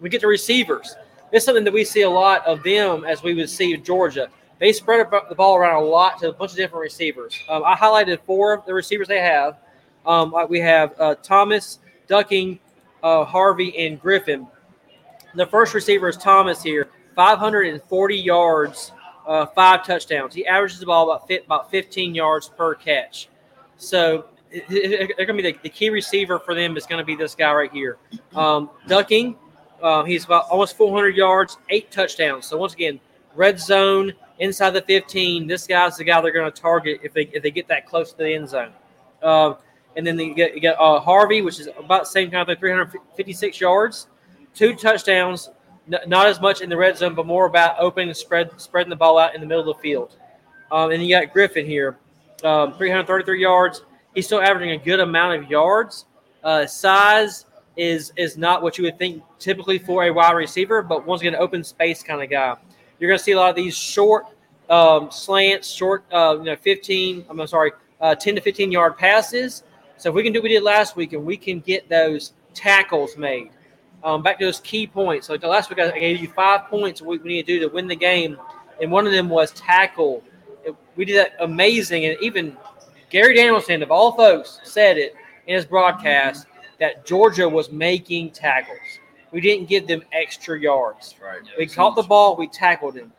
We get the receivers. It's something that we see a lot of them as we would see Georgia. They spread the ball around a lot to a bunch of different receivers. Um, I highlighted four of the receivers they have. Um, we have uh, Thomas, Ducking, uh, Harvey, and Griffin. The first receiver is Thomas here, 540 yards, uh, five touchdowns. He averages the ball about about 15 yards per catch. So they're going to be the, the, key receiver for them is going to be this guy right here. Um, Ducking, uh, he's about almost 400 yards, eight touchdowns. So once again, red zone inside the 15. This guy's the guy they're going to target if they if they get that close to the end zone. Uh, and then you get, you uh, Harvey, which is about the same kind of 356 yards, two touchdowns. N- not as much in the red zone, but more about opening and spread spreading the ball out in the middle of the field. Um, and you got Griffin here, um, 333 yards. He's still averaging a good amount of yards. Uh, size is is not what you would think typically for a wide receiver, but once again, open space kind of guy. You're going to see a lot of these short um, slants, short, uh, you know, 15. I'm sorry, uh, 10 to 15 yard passes. So if we can do what we did last week, and we can get those tackles made, um, back to those key points. Like the last week, I gave you five points we need to do to win the game, and one of them was tackle. We did that amazing, and even Gary Danielson, of all folks, said it in his broadcast that Georgia was making tackles. We didn't give them extra yards. Right. We caught the ball, we tackled them.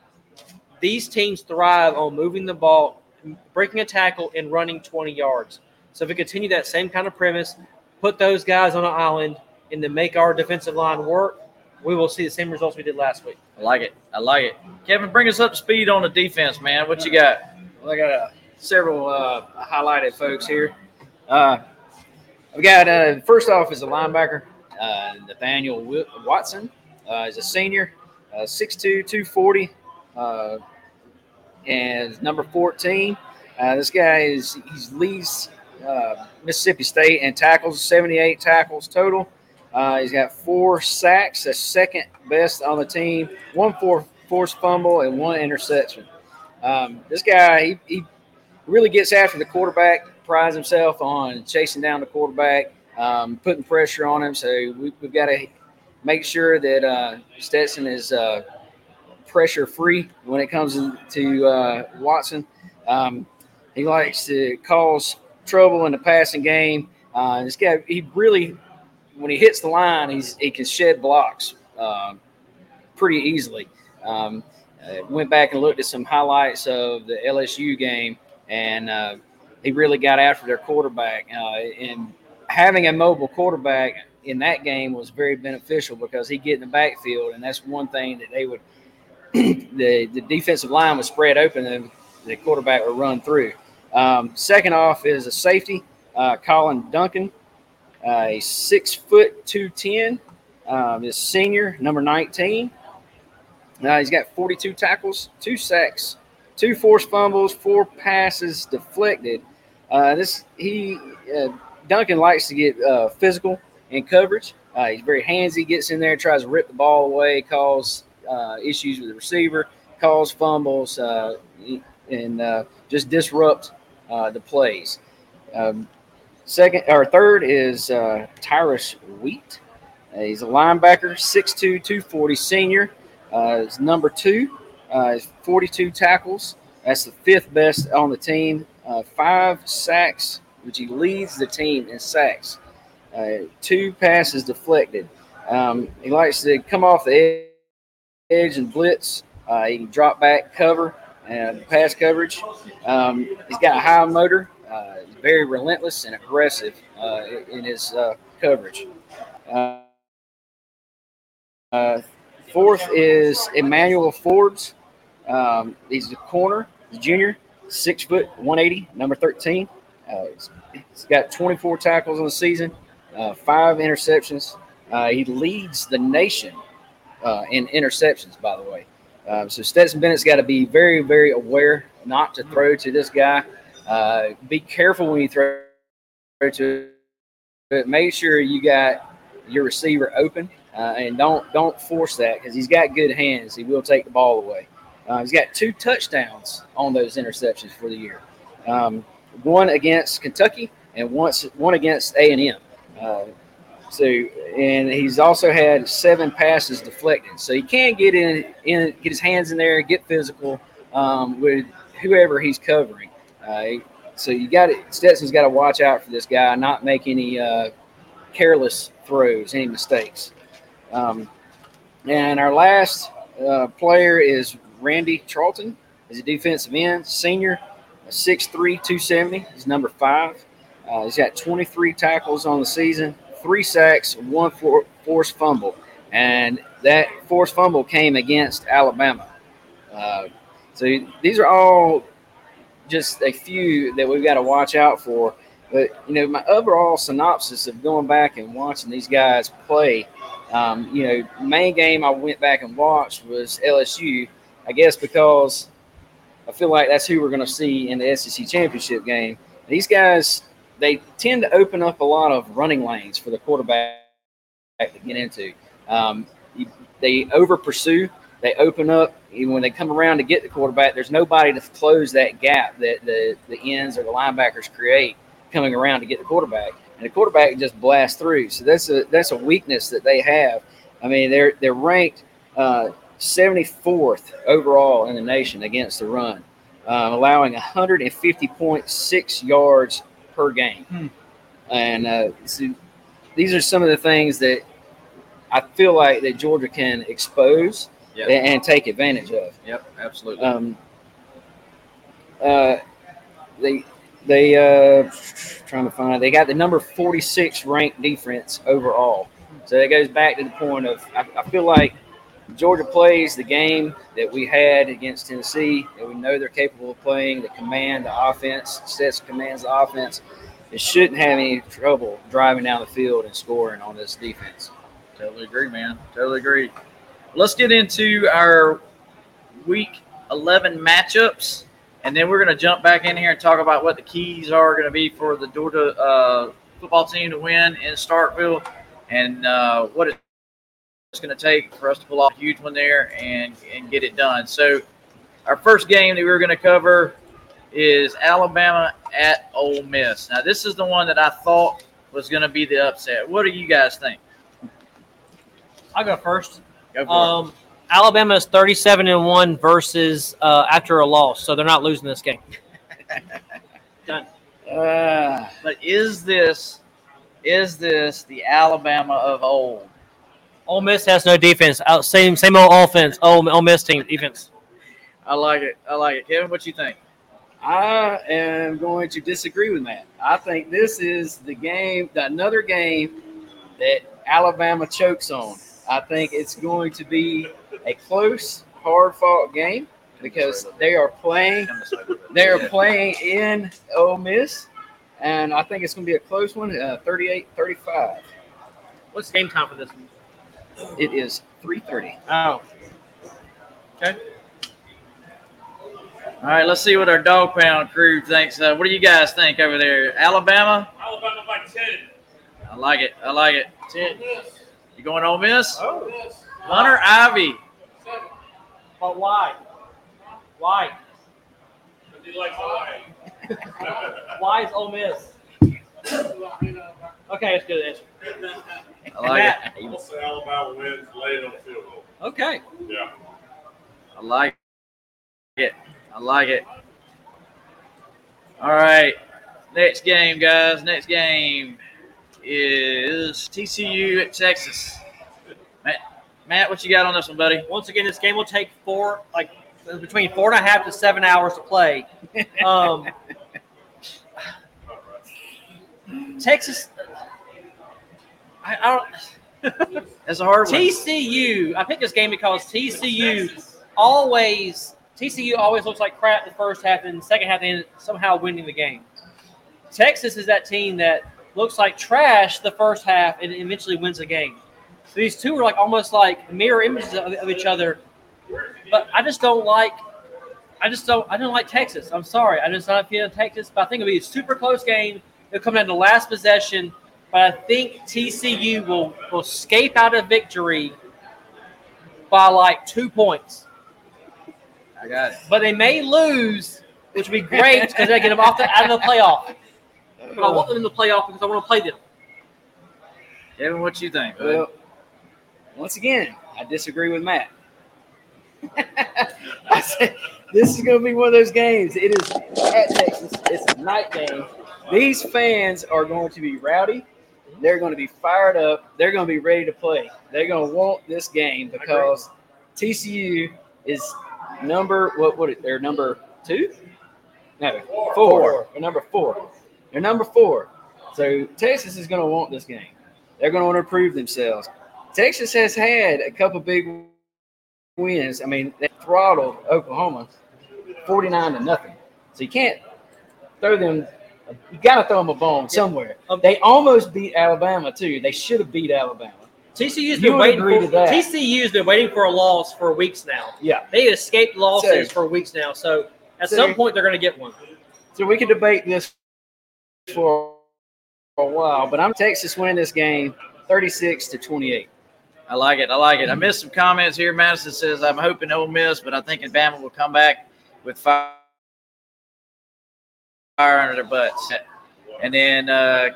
These teams thrive on moving the ball, breaking a tackle, and running 20 yards. So if we continue that same kind of premise, put those guys on an island, and then make our defensive line work, we will see the same results we did last week. I like it. I like it. Kevin, bring us up to speed on the defense, man. What you got? Well, I got uh, several uh, highlighted folks here. Uh, I've got uh, first off is a linebacker, uh, Nathaniel Watson. Uh, he's a senior, uh, 6'2", 240, uh, and number 14. Uh, this guy is he's leads uh, Mississippi State and tackles, 78 tackles total. Uh, he's got four sacks, the second best on the team, one for forced fumble, and one interception. Um, this guy, he, he really gets after the quarterback, prides himself on chasing down the quarterback, um, putting pressure on him. So we, have got to make sure that uh, Stetson is uh, pressure free when it comes to uh, Watson. Um, he likes to cause trouble in the passing game. Uh, this guy, he really, when he hits the line, he's he can shed blocks uh, pretty easily. Um, uh, went back and looked at some highlights of the LSU game, and uh, he really got after their quarterback. Uh, and having a mobile quarterback in that game was very beneficial because he get in the backfield, and that's one thing that they would. (clears throat) the the defensive line was spread open, and the quarterback would run through. Um, second off is a safety, uh, Collin Duncan, uh, a six foot two ten. Um, is senior, number nineteen. Uh, he's got 42 tackles, two sacks, two forced fumbles, four passes deflected. Uh, this he uh, Duncan likes to get uh, physical in coverage. Uh, he's very handsy, gets in there, tries to rip the ball away, cause uh, issues with the receiver, cause fumbles, uh, and just disrupt the plays. Um, second or third is Tyrus Wheat. he's a linebacker, 6'2", 240 senior. Is number two. uh, 42 tackles. That's the fifth best on the team. Uh, five sacks, which he leads the team in sacks. Uh, two passes deflected. Um, he likes to come off the edge and blitz. Uh, he can drop back, cover, and pass coverage. Um, he's got a high motor. Uh, he's very relentless and aggressive uh, in his uh, coverage. Uh, fourth is Emmanuel Forbes. Um, he's a corner, a junior, six foot, 180, number 13. Uh, he's- he's got 24 tackles on the season, uh, five interceptions. Uh, he leads the nation uh, in interceptions, by the way. Um, so Stetson Bennett's got to be very, very aware not to throw to this guy. Uh, be careful when you throw to but make sure you got your receiver open uh, and don't don't force that because he's got good hands. He will take the ball away. Uh, he's got two touchdowns on those interceptions for the year. Um, one against Kentucky and once one against A and M. Uh, so and he's also had seven passes deflected. So he can get in, in get his hands in there, get physical um, with whoever he's covering. Uh, so you got Stetson's got to watch out for this guy, not make any uh, careless throws, any mistakes. Um, and our last uh, player is Randy Charlton. is a defensive end, senior, 6'3", 270. He's number five. Uh, he's got 23 tackles on the season, three sacks, one for, forced fumble. And that forced fumble came against Alabama. Uh, so these are all just a few that we've got to watch out for. But you know, my overall synopsis of going back and watching these guys play, um, you know, main game I went back and watched was LSU. I guess because I feel like that's who we're going to see in the SEC championship game. These guys, they tend to open up a lot of running lanes for the quarterback to get into. Um, they over pursue. They open up. Even when they come around to get the quarterback, there's nobody to close that gap that the, the ends or the linebackers create coming around to get the quarterback. And the quarterback just blasts through. So that's a that's a weakness that they have. I mean, they're they're ranked uh, 74th overall in the nation against the run, um, allowing 150.6 yards per game. And uh, so these are some of the things that I feel like that Georgia can expose Yep. and, and take advantage of. Yep, absolutely. Um, uh, they they uh, trying to find they got the number 46 ranked defense overall. So that goes back to the point of I, I feel like Georgia plays the game that we had against Tennessee that we know they're capable of playing. The command, the offense, sets commands the offense. It shouldn't have any trouble driving down the field and scoring on this defense. Totally agree, man. Totally agree. Let's get into our week 11 matchups, and then we're going to jump back in here and talk about what the keys are going to be for the Georgia uh, football team to win in Starkville and uh, what it's going to take for us to pull off a huge one there and, and get it done. So, our first game that we're going to cover is Alabama at Ole Miss. Now, this is the one that I thought was going to be the upset. What do you guys think? I'll go first. Go Um, Alabama is 37 and 1 versus uh, after a loss, so they're not losing this game. (laughs) Done. Uh, but is this is this the Alabama of old? Ole Miss has no defense. Out, same same old offense. Ole, Ole Miss team defense. I like it. I like it. Kevin, what you think? I am going to disagree with that. I think this is the game, another game that Alabama chokes on. I think it's going to be a close, hard-fought game because they are playing. They are playing in Ole Miss, and I think it's going to be a close one, uh, 38-35. What's game time for this one? It is 3:30. Oh. Okay. All right, let's see what our dog pound crew thinks. Uh, what do you guys think over there? Alabama? Alabama by 10. I like it. I like it. Ten. You going Ole Miss? Oh. Hunter Ivy. But why? Why? Because he likes Hawaii. (laughs) Why is Ole Miss? Okay, let's do this. I like Matt. it. Also, Alabama wins late on field goal. Okay. Yeah. I like it. I like it. All right. Next game, guys. Next game is TCU at Texas. Matt, Matt, what you got on this one, buddy? Once again, this game will take four, like between four and a half to seven hours to play. Um, (laughs) Texas, I, I don't. (laughs) That's a hard one. TCU. I picked this game because TCU always TCU always looks like crap the first half and the second half they end somehow winning the game. Texas is that team that looks like trash the first half and eventually wins the game. So these two are like almost like mirror images of, of each other. But I just don't like I just don't I don't like Texas. I'm sorry. I just not feeling Texas, but I think it'll be a super close game. It'll come down to last possession. But I think TCU will will escape out of victory by like two points. I got it. But they may lose, which would be great because they get them off the, out of the playoff. But I want them in the playoff because I want to play them. Kevin, what you think? bud? Well, once again, I disagree with Matt. (laughs) I said this is going to be one of those games. It is at Texas. It's a night game. These fans are going to be rowdy. They're going to be fired up. They're going to be ready to play. They're going to want this game because TCU is number what? What? They're number two? No, four. They're number four. They're number four. So Texas is going to want this game. They're going to want to prove themselves. Texas has had a couple big wins. I mean, they throttled Oklahoma 49 to nothing. So you can't throw them. You got to throw them a bone somewhere. Um, they almost beat Alabama too. They should have beat Alabama. TCU's You been waiting for that. TCU's been waiting for a loss for weeks now. Yeah. They escaped losses So- for weeks now. So at So- some point they're going to get one. So we can debate this for a while, but I'm Texas winning this game 36 to 28. I like it. I like it. I missed some comments here. Madison says, I'm hoping Ole Miss, but I think Alabama will come back with fire fire under their butts. And then, uh,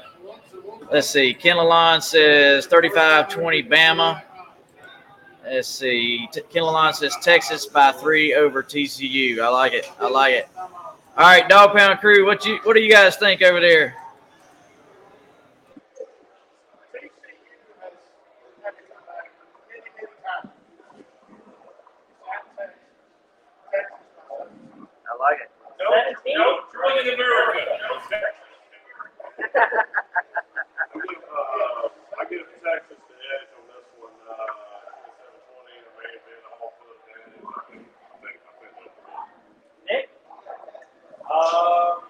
let's see. Ken Lalonde says 35 20 Bama. Let's see. T- Ken Lalonde says Texas by three over TCU. I like it. I like it. All right, Dog Pound Crew, what you what do you guys think over there? I like it. No, truly in America. I give, uh, I give Texas the edge on this one. Uh, 27-20, it may have been a whole foot advantage. I think, I. Nick? Um,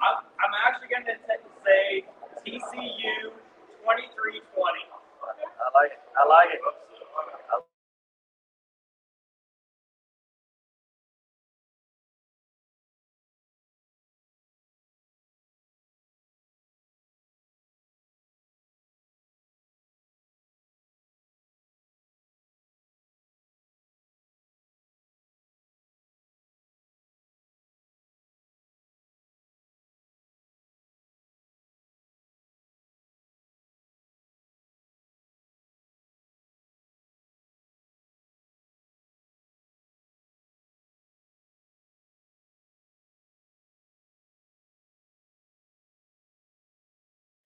I'm, I'm actually going to say TCU 23-20. I like it. I like it.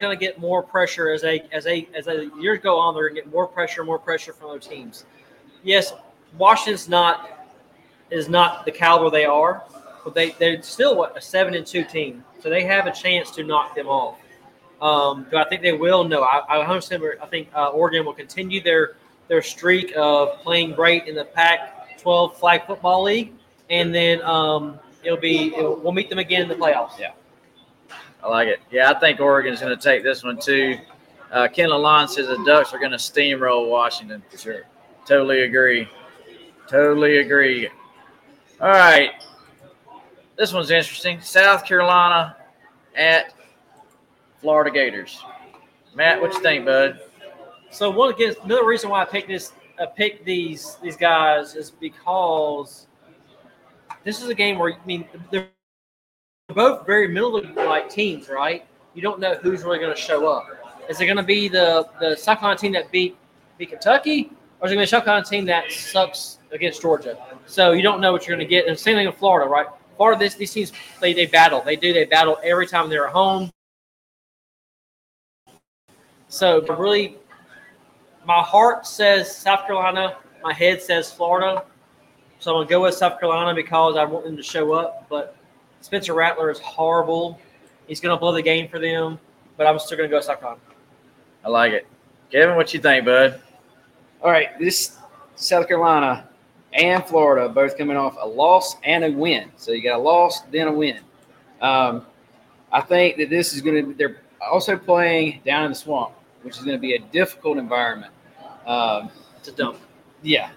Going to get more pressure as they as they as the years go on. They're going to get more pressure, more pressure from other teams. Yes, Washington's not is not the caliber they are, but they they're still what a seven and two team, so they have a chance to knock them off. Um, do I think they will? No, I, I 100% I think uh, Oregon will continue their their streak of playing great in the Pac-12 Flag Football League, and then um, it'll be it'll, we'll meet them again in the playoffs. Yeah. I like it. Yeah, I think Oregon's going to take this one too. Uh, Ken Lalonde says the Ducks are going to steamroll Washington. For sure. Totally agree. Totally agree. All right. This one's interesting. South Carolina at Florida Gators. Matt, what you think, bud? So one again, another reason why I picked this, I picked these these guys is because this is a game where I mean they're both very middle of like teams, right? You don't know who's really going to show up. Is it going to be the the South Carolina team that beat beat Kentucky, or is it going to be South Carolina team that sucks against Georgia. So you don't know what you're going to get. And same thing in Florida, right? Florida, this, these teams they, they battle. They do. They battle every time they're at home. So but really, my heart says South Carolina. My head says Florida. So I'm gonna go with South Carolina because I want them to show up. But Spencer Rattler is horrible. He's gonna blow the game for them. But I'm still gonna go South Carolina. I like it. Kevin, what you think, bud? All right, this South Carolina and Florida both coming off a loss and a win. So you got a loss, then a win. Um, I think that this is going to. They're also playing down in the swamp, which is going to be a difficult environment. Um, It's a dump. yeah,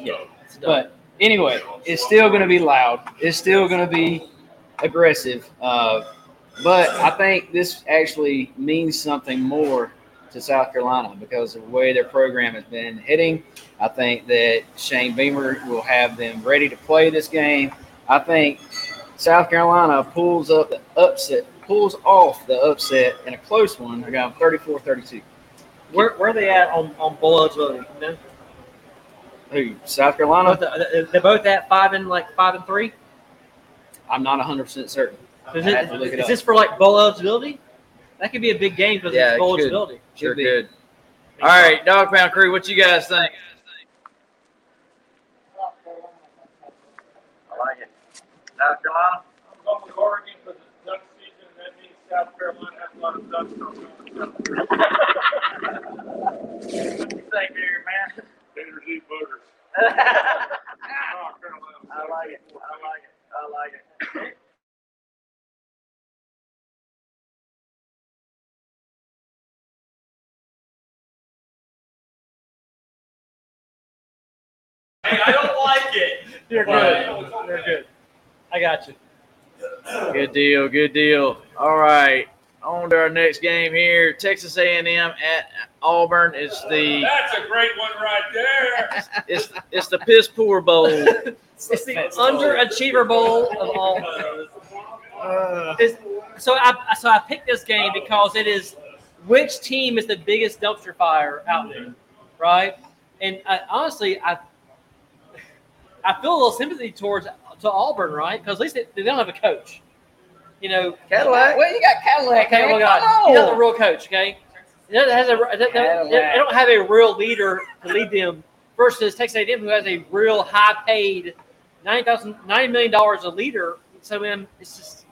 yeah. It's a dump. But anyway, it's still going to be loud. It's still going to be aggressive. Uh, but I think this actually means something more to South Carolina because of the way their program has been hitting. I think that Shane Beamer will have them ready to play this game. I think South Carolina pulls up the upset, pulls off the upset in a close one. They're going 34-32. where, where are they at on, on bowl eligibility? You know? Who? South Carolina? Both, uh, they're both at five and like five and three. I'm not 100% certain. Is, it, have to look it is up. this for like bowl eligibility? That could be a big game because Yeah, it's bowl could. eligibility. Sure Could be. could. All right, Dog Pound Crew, what you guys think? I like it. South Carolina? I'm going with Oregon because it's duck season, and that means South Carolina has a lot of ducks on What (laughs) you think here, man? Gators eat boogers. I like it. I like it. I like it. Hey, I don't like it. You're good. You're good. I got you. Good deal. Good deal. All right. On to our next game here. Texas A&M at Auburn is the That's a great one right there. it's it's the piss poor bowl. (laughs) It's the underachiever bowl of all. Uh. It's- so I so I picked this game because it is which team is the biggest dumpster fire out there, right? And I, honestly, I I feel a little sympathy towards to Auburn, right? Because at least they, they don't have a coach. You know, Cadillac. Well, you got Cadillac. Okay, man. well, God, Come he's not on. a real coach. Okay, He has a they, don't have a real leader to lead them. Versus Texas A&M, who has a real high-paid ninety thousand, ninety million dollars a leader. So man, it's just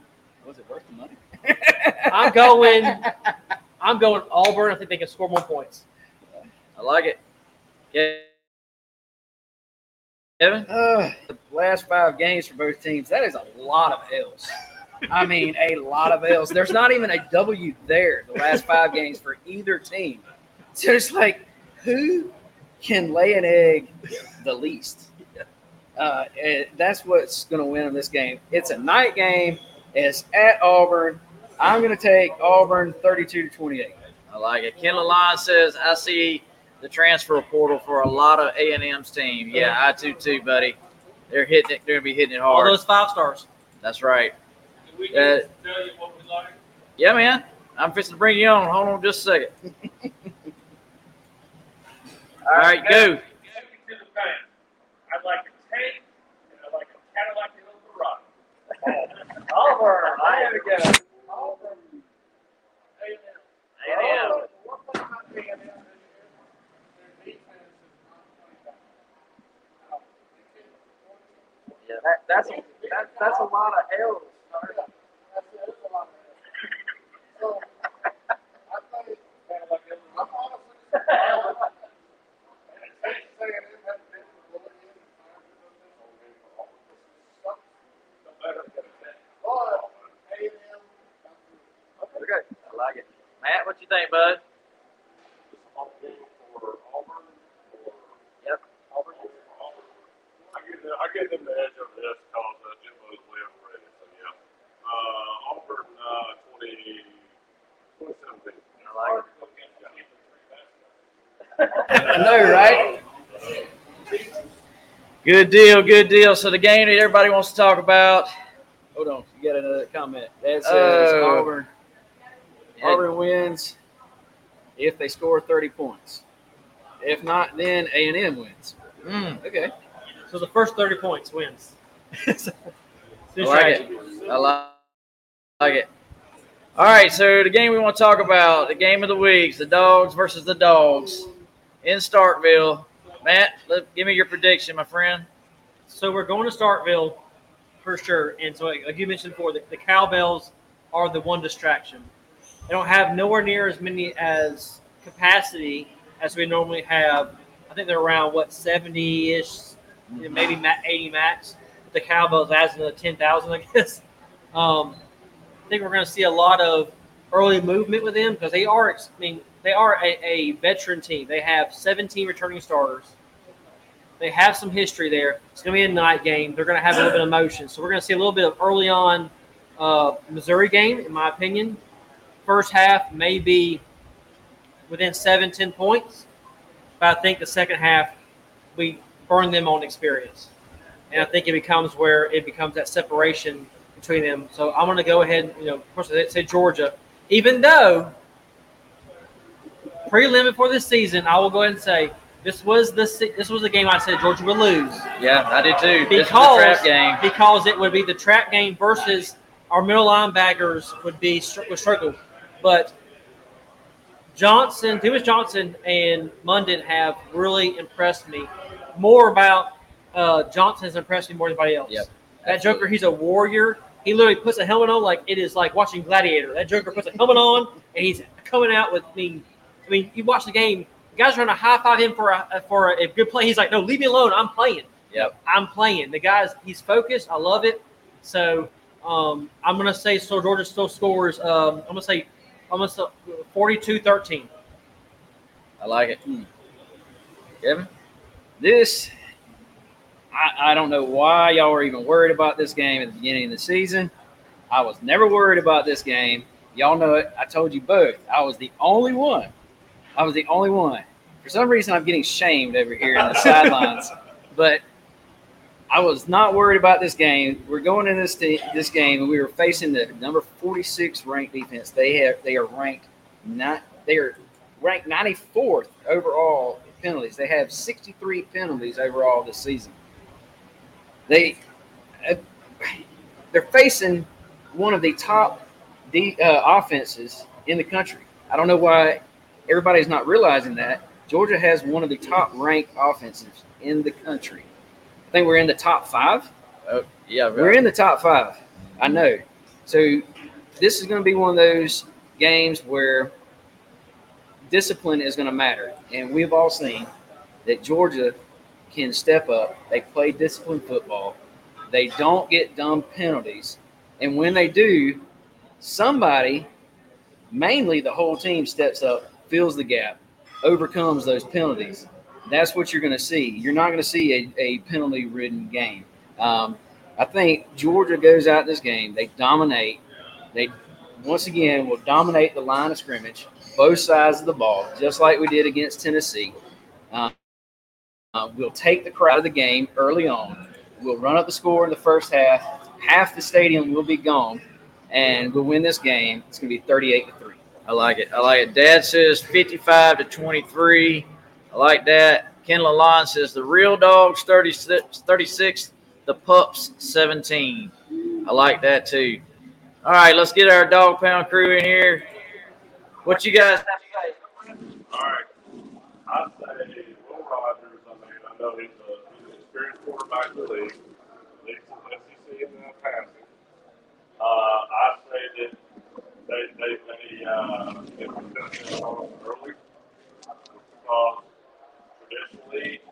Was it worth the money? (laughs) I'm going. I'm going Auburn. I think they can score more points. I like it. Yeah. Kevin? Uh, the last five games for both teams, that is a lot of L's. I mean, a lot of L's. There's not even a W there the last five games for either team. So it's like, who can lay an egg the least? Uh, that's what's going to win them this game. It's a night game. It's at Auburn. I'm going to take Auburn 32 to 28. I like it. Ken Lalonde says, I see the transfer portal for a lot of A&M's team. Yeah, I do too, buddy. They're hitting it. They're going to be hitting it hard. All those five stars. That's right. Did we Uh, tell you what we like? Yeah, man. I'm fixing to bring you on. Hold on just a second. (laughs) All right, go. Second to the fan. I'd like a tank, and I'd like a Cadillac Eldorado. Auburn. (laughs) There we go. Auburn. A&M. Yeah, that, that's a that, that's a lot of L's. Okay, (laughs) I like it. Matt, what you think, bud? Yep. I give them, I the edge over this because uh, Jimbo's way overrated. So yeah, uh, Auburn uh, 20, 2017. I like I know, right? Good deal, good deal. So the game that everybody wants to talk about. Hold on. You got another comment. That says Oh. Auburn. Auburn wins if they score 30 points. If not, then A&M wins. Mm. Okay. So the first 30 points wins. So, (laughs) I like it. I like, like it. All right, so the game we want to talk about, the game of the weeks, the dogs versus the dogs in Starkville. Matt, let, give me your prediction, my friend. So we're going to Starkville for sure. And so, like, like you mentioned before, the, the cowbells are the one distraction. They don't have nowhere near as many as capacity as we normally have. I think they're around what 70 ish, maybe ma- 80 max. The Cowboys adds another 10,000, (laughs) I guess. Um, I think we're going to see a lot of early movement with them because they are. I mean, they are a, a veteran team. They have 17 returning starters. They have some history there. It's going to be a night game. They're going to have a little bit of motion. So we're going to see a little bit of early on uh, Missouri game, in my opinion. First half may be within seven, ten points. But I think the second half, we burn them on experience. And I think it becomes where it becomes that separation between them. So I'm going to go ahead and, you know, of course, say Georgia. Even though prelim for this season, I will go ahead and say this was the this was the game I said Georgia would lose Yeah, I did too. Because trap game. because it would be the trap game versus our middle linebackers would be would struggle, but Johnson, Dumas Johnson, and Mondon have really impressed me. More about uh, Johnson has impressed me more than anybody else. Yep, that Joker, he's a warrior. He literally puts a helmet on like it is like watching Gladiator. That Joker puts a helmet on and he's coming out with. I mean, I mean, you watch the game. The guys are trying to high five him for a for a, good play. He's like, no, leave me alone. I'm playing. Yep. I'm playing. The guy's he's focused. I love it. So um, I'm gonna say so. Georgia still scores. Um, I'm gonna say I'm gonna say 42-13. I like it. Kevin? This, I, I don't know why y'all were even worried about this game at the beginning of the season. I was never worried about this game. Y'all know it. I told you both. I was the only one. I was the only one. For some reason, I'm getting shamed over here in the (laughs) sidelines. But I was not worried about this game. We're going in this this game, and we were facing the number 46 ranked defense. They have they are ranked not they are ranked 94th overall penalties. They have 63 penalties overall this season. They uh, they're facing one of the top de- uh, offenses in the country. I don't know why everybody's not realizing that. Georgia has one of the top ranked offenses in the country. I think we're in the top five. Oh, yeah, We're in the top five. I know. So this is going to be one of those games where discipline is going to matter. And we've all seen that Georgia can step up. They play disciplined football. They don't get dumb penalties. And when they do, somebody, mainly the whole team, steps up, fills the gap, overcomes those penalties. That's what you're going to see. You're not going to see a, a penalty ridden game. Um, I think Georgia goes out this game. They dominate. They once again will dominate the line of scrimmage, both sides of the ball, just like we did against Tennessee. Um, uh, we'll take the crowd of the game early on. We'll run up the score in the first half. Half the stadium will be gone, and we'll win this game. It's going to be 38 to three. I like it. I like it. Dad says 55 to 23. I like that. Ken Lalonde says the real dogs 36, 36, the pups 17. I like that too. All right, let's get our dog pound crew in here. What you guys? All right. I say Will Rogers. I mean, I know he's, a, he's an experienced quarterback in the league. Leads the SEC in uh, passing. Uh, I say that they they they uh, they put Tennessee on early because traditionally,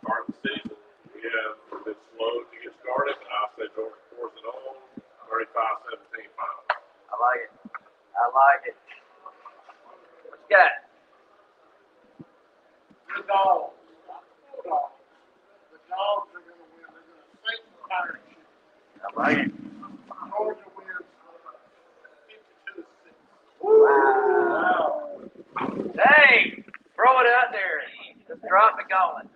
start the season, we have been slow to get started. And I say Georgia fourth and on, 35-17 final. I like it. I like it. Got? The dogs. The dogs. The dogs are going to win. They're going to sink the tire ship. I like it. Georgia wins 52 to 6. Wow. Hey, throw it out there. Just drop it going.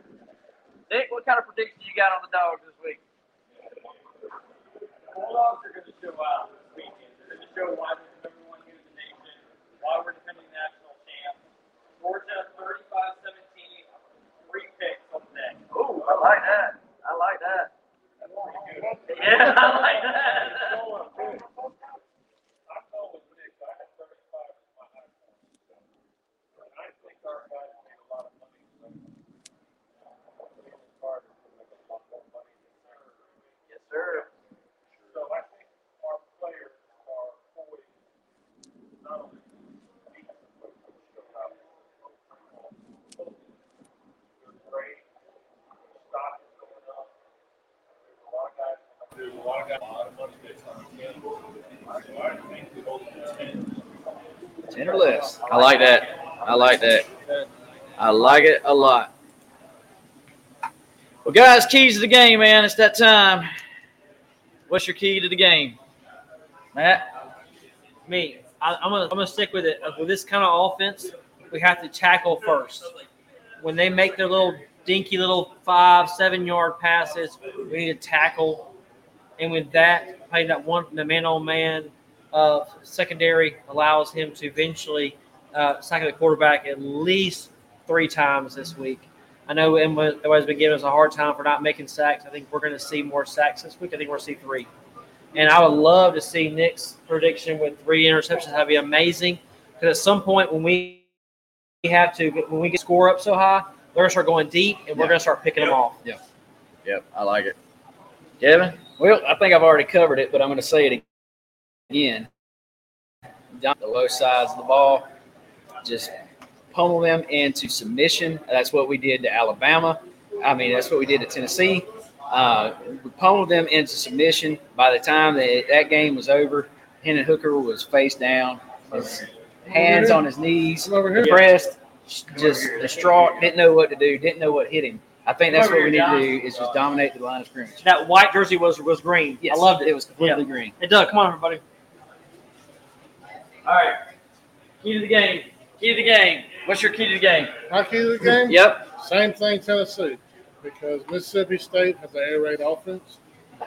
Nick, what kind of prediction you got on the dogs this week? Bulldogs are going to show out this weekend. They're going to show why Yeah, I like like that. I like it a lot. Well, guys, keys to the game, man. It's that time. What's your key to the game, Matt? Me, I, I'm gonna I'm gonna stick with it. With this kind of offense, we have to tackle first. When they make their little dinky little five, seven yard passes, we need to tackle. And with that, playing that one, the man on man uh, secondary allows him to eventually uh, sack the quarterback at least three times this week. I know everybody's been giving us a hard time for not making sacks. I think we're going to see more sacks this week. I think we're going to see three. And I would love to see Nick's prediction with three interceptions. That'd be amazing. Because at some point, when we have to, when we get score up so high, they're going to start going deep, and we're Yeah. going to start picking them off. Yep. Yep. I like it. Kevin? Well, I think I've already covered it, but I'm going to say it again. Down the low sides of the ball, just pummel them into submission. That's what we did to Alabama. I mean, that's what we did to Tennessee. Uh, we pummeled them into submission. By the time that, that game was over, Hendon Hooker was face down, his hands on his knees, depressed, just distraught, didn't know what to do, didn't know what hit him. I think that's what we need to do is just dominate the line of scrimmage. That white jersey was was green. Yes, I loved it. It was completely Yeah. green. Hey, Doug, come on, everybody. All right. Key to the game. Key to the game. What's your key to the game? My key to the game? Yep. Same thing Tennessee. Because Mississippi State has an air raid offense.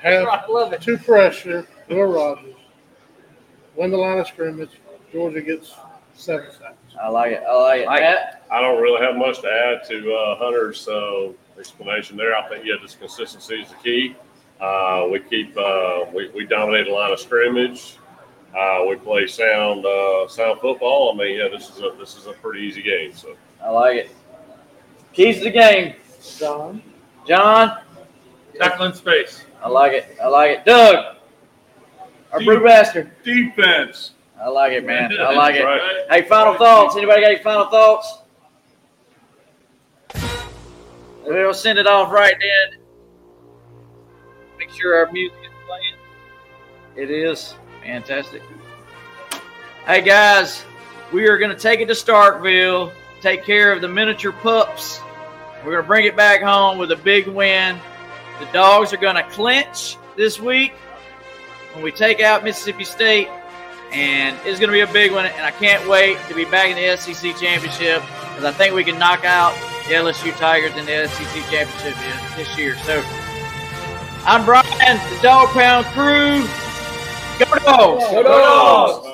Have (laughs) I love it. two pressure, Will Rogers. Win the line of scrimmage. Georgia gets seven sacks. I like it. I like it. Matt? I don't really have much to add to uh, Hunter's uh, explanation there. I think yeah, just consistency is the key. Uh, we keep uh, we, we dominate the line of scrimmage. Uh, we play sound uh, sound football. I mean, yeah, this is a this is a pretty easy game. So I like it. Keys to the game. John. John? Tackling space. I like it. I like it. Doug? Our brew bastard. Defense. I like it, man. I like it. Right. Hey, final thoughts. Anybody got any final thoughts? We'll send it off right then. Make sure our music is playing. It is fantastic. Hey guys, we are going to take it to Starkville, take care of the miniature pups. We're going to bring it back home with a big win. The dogs are going to clinch this week when we take out Mississippi State, and it's going to be a big one. And I can't wait to be back in the SEC championship because I think we can knock out the LSU Tigers in the SEC championship this year. So I'm Brian, the Dog Pound crew. Go dogs! Go Dogs!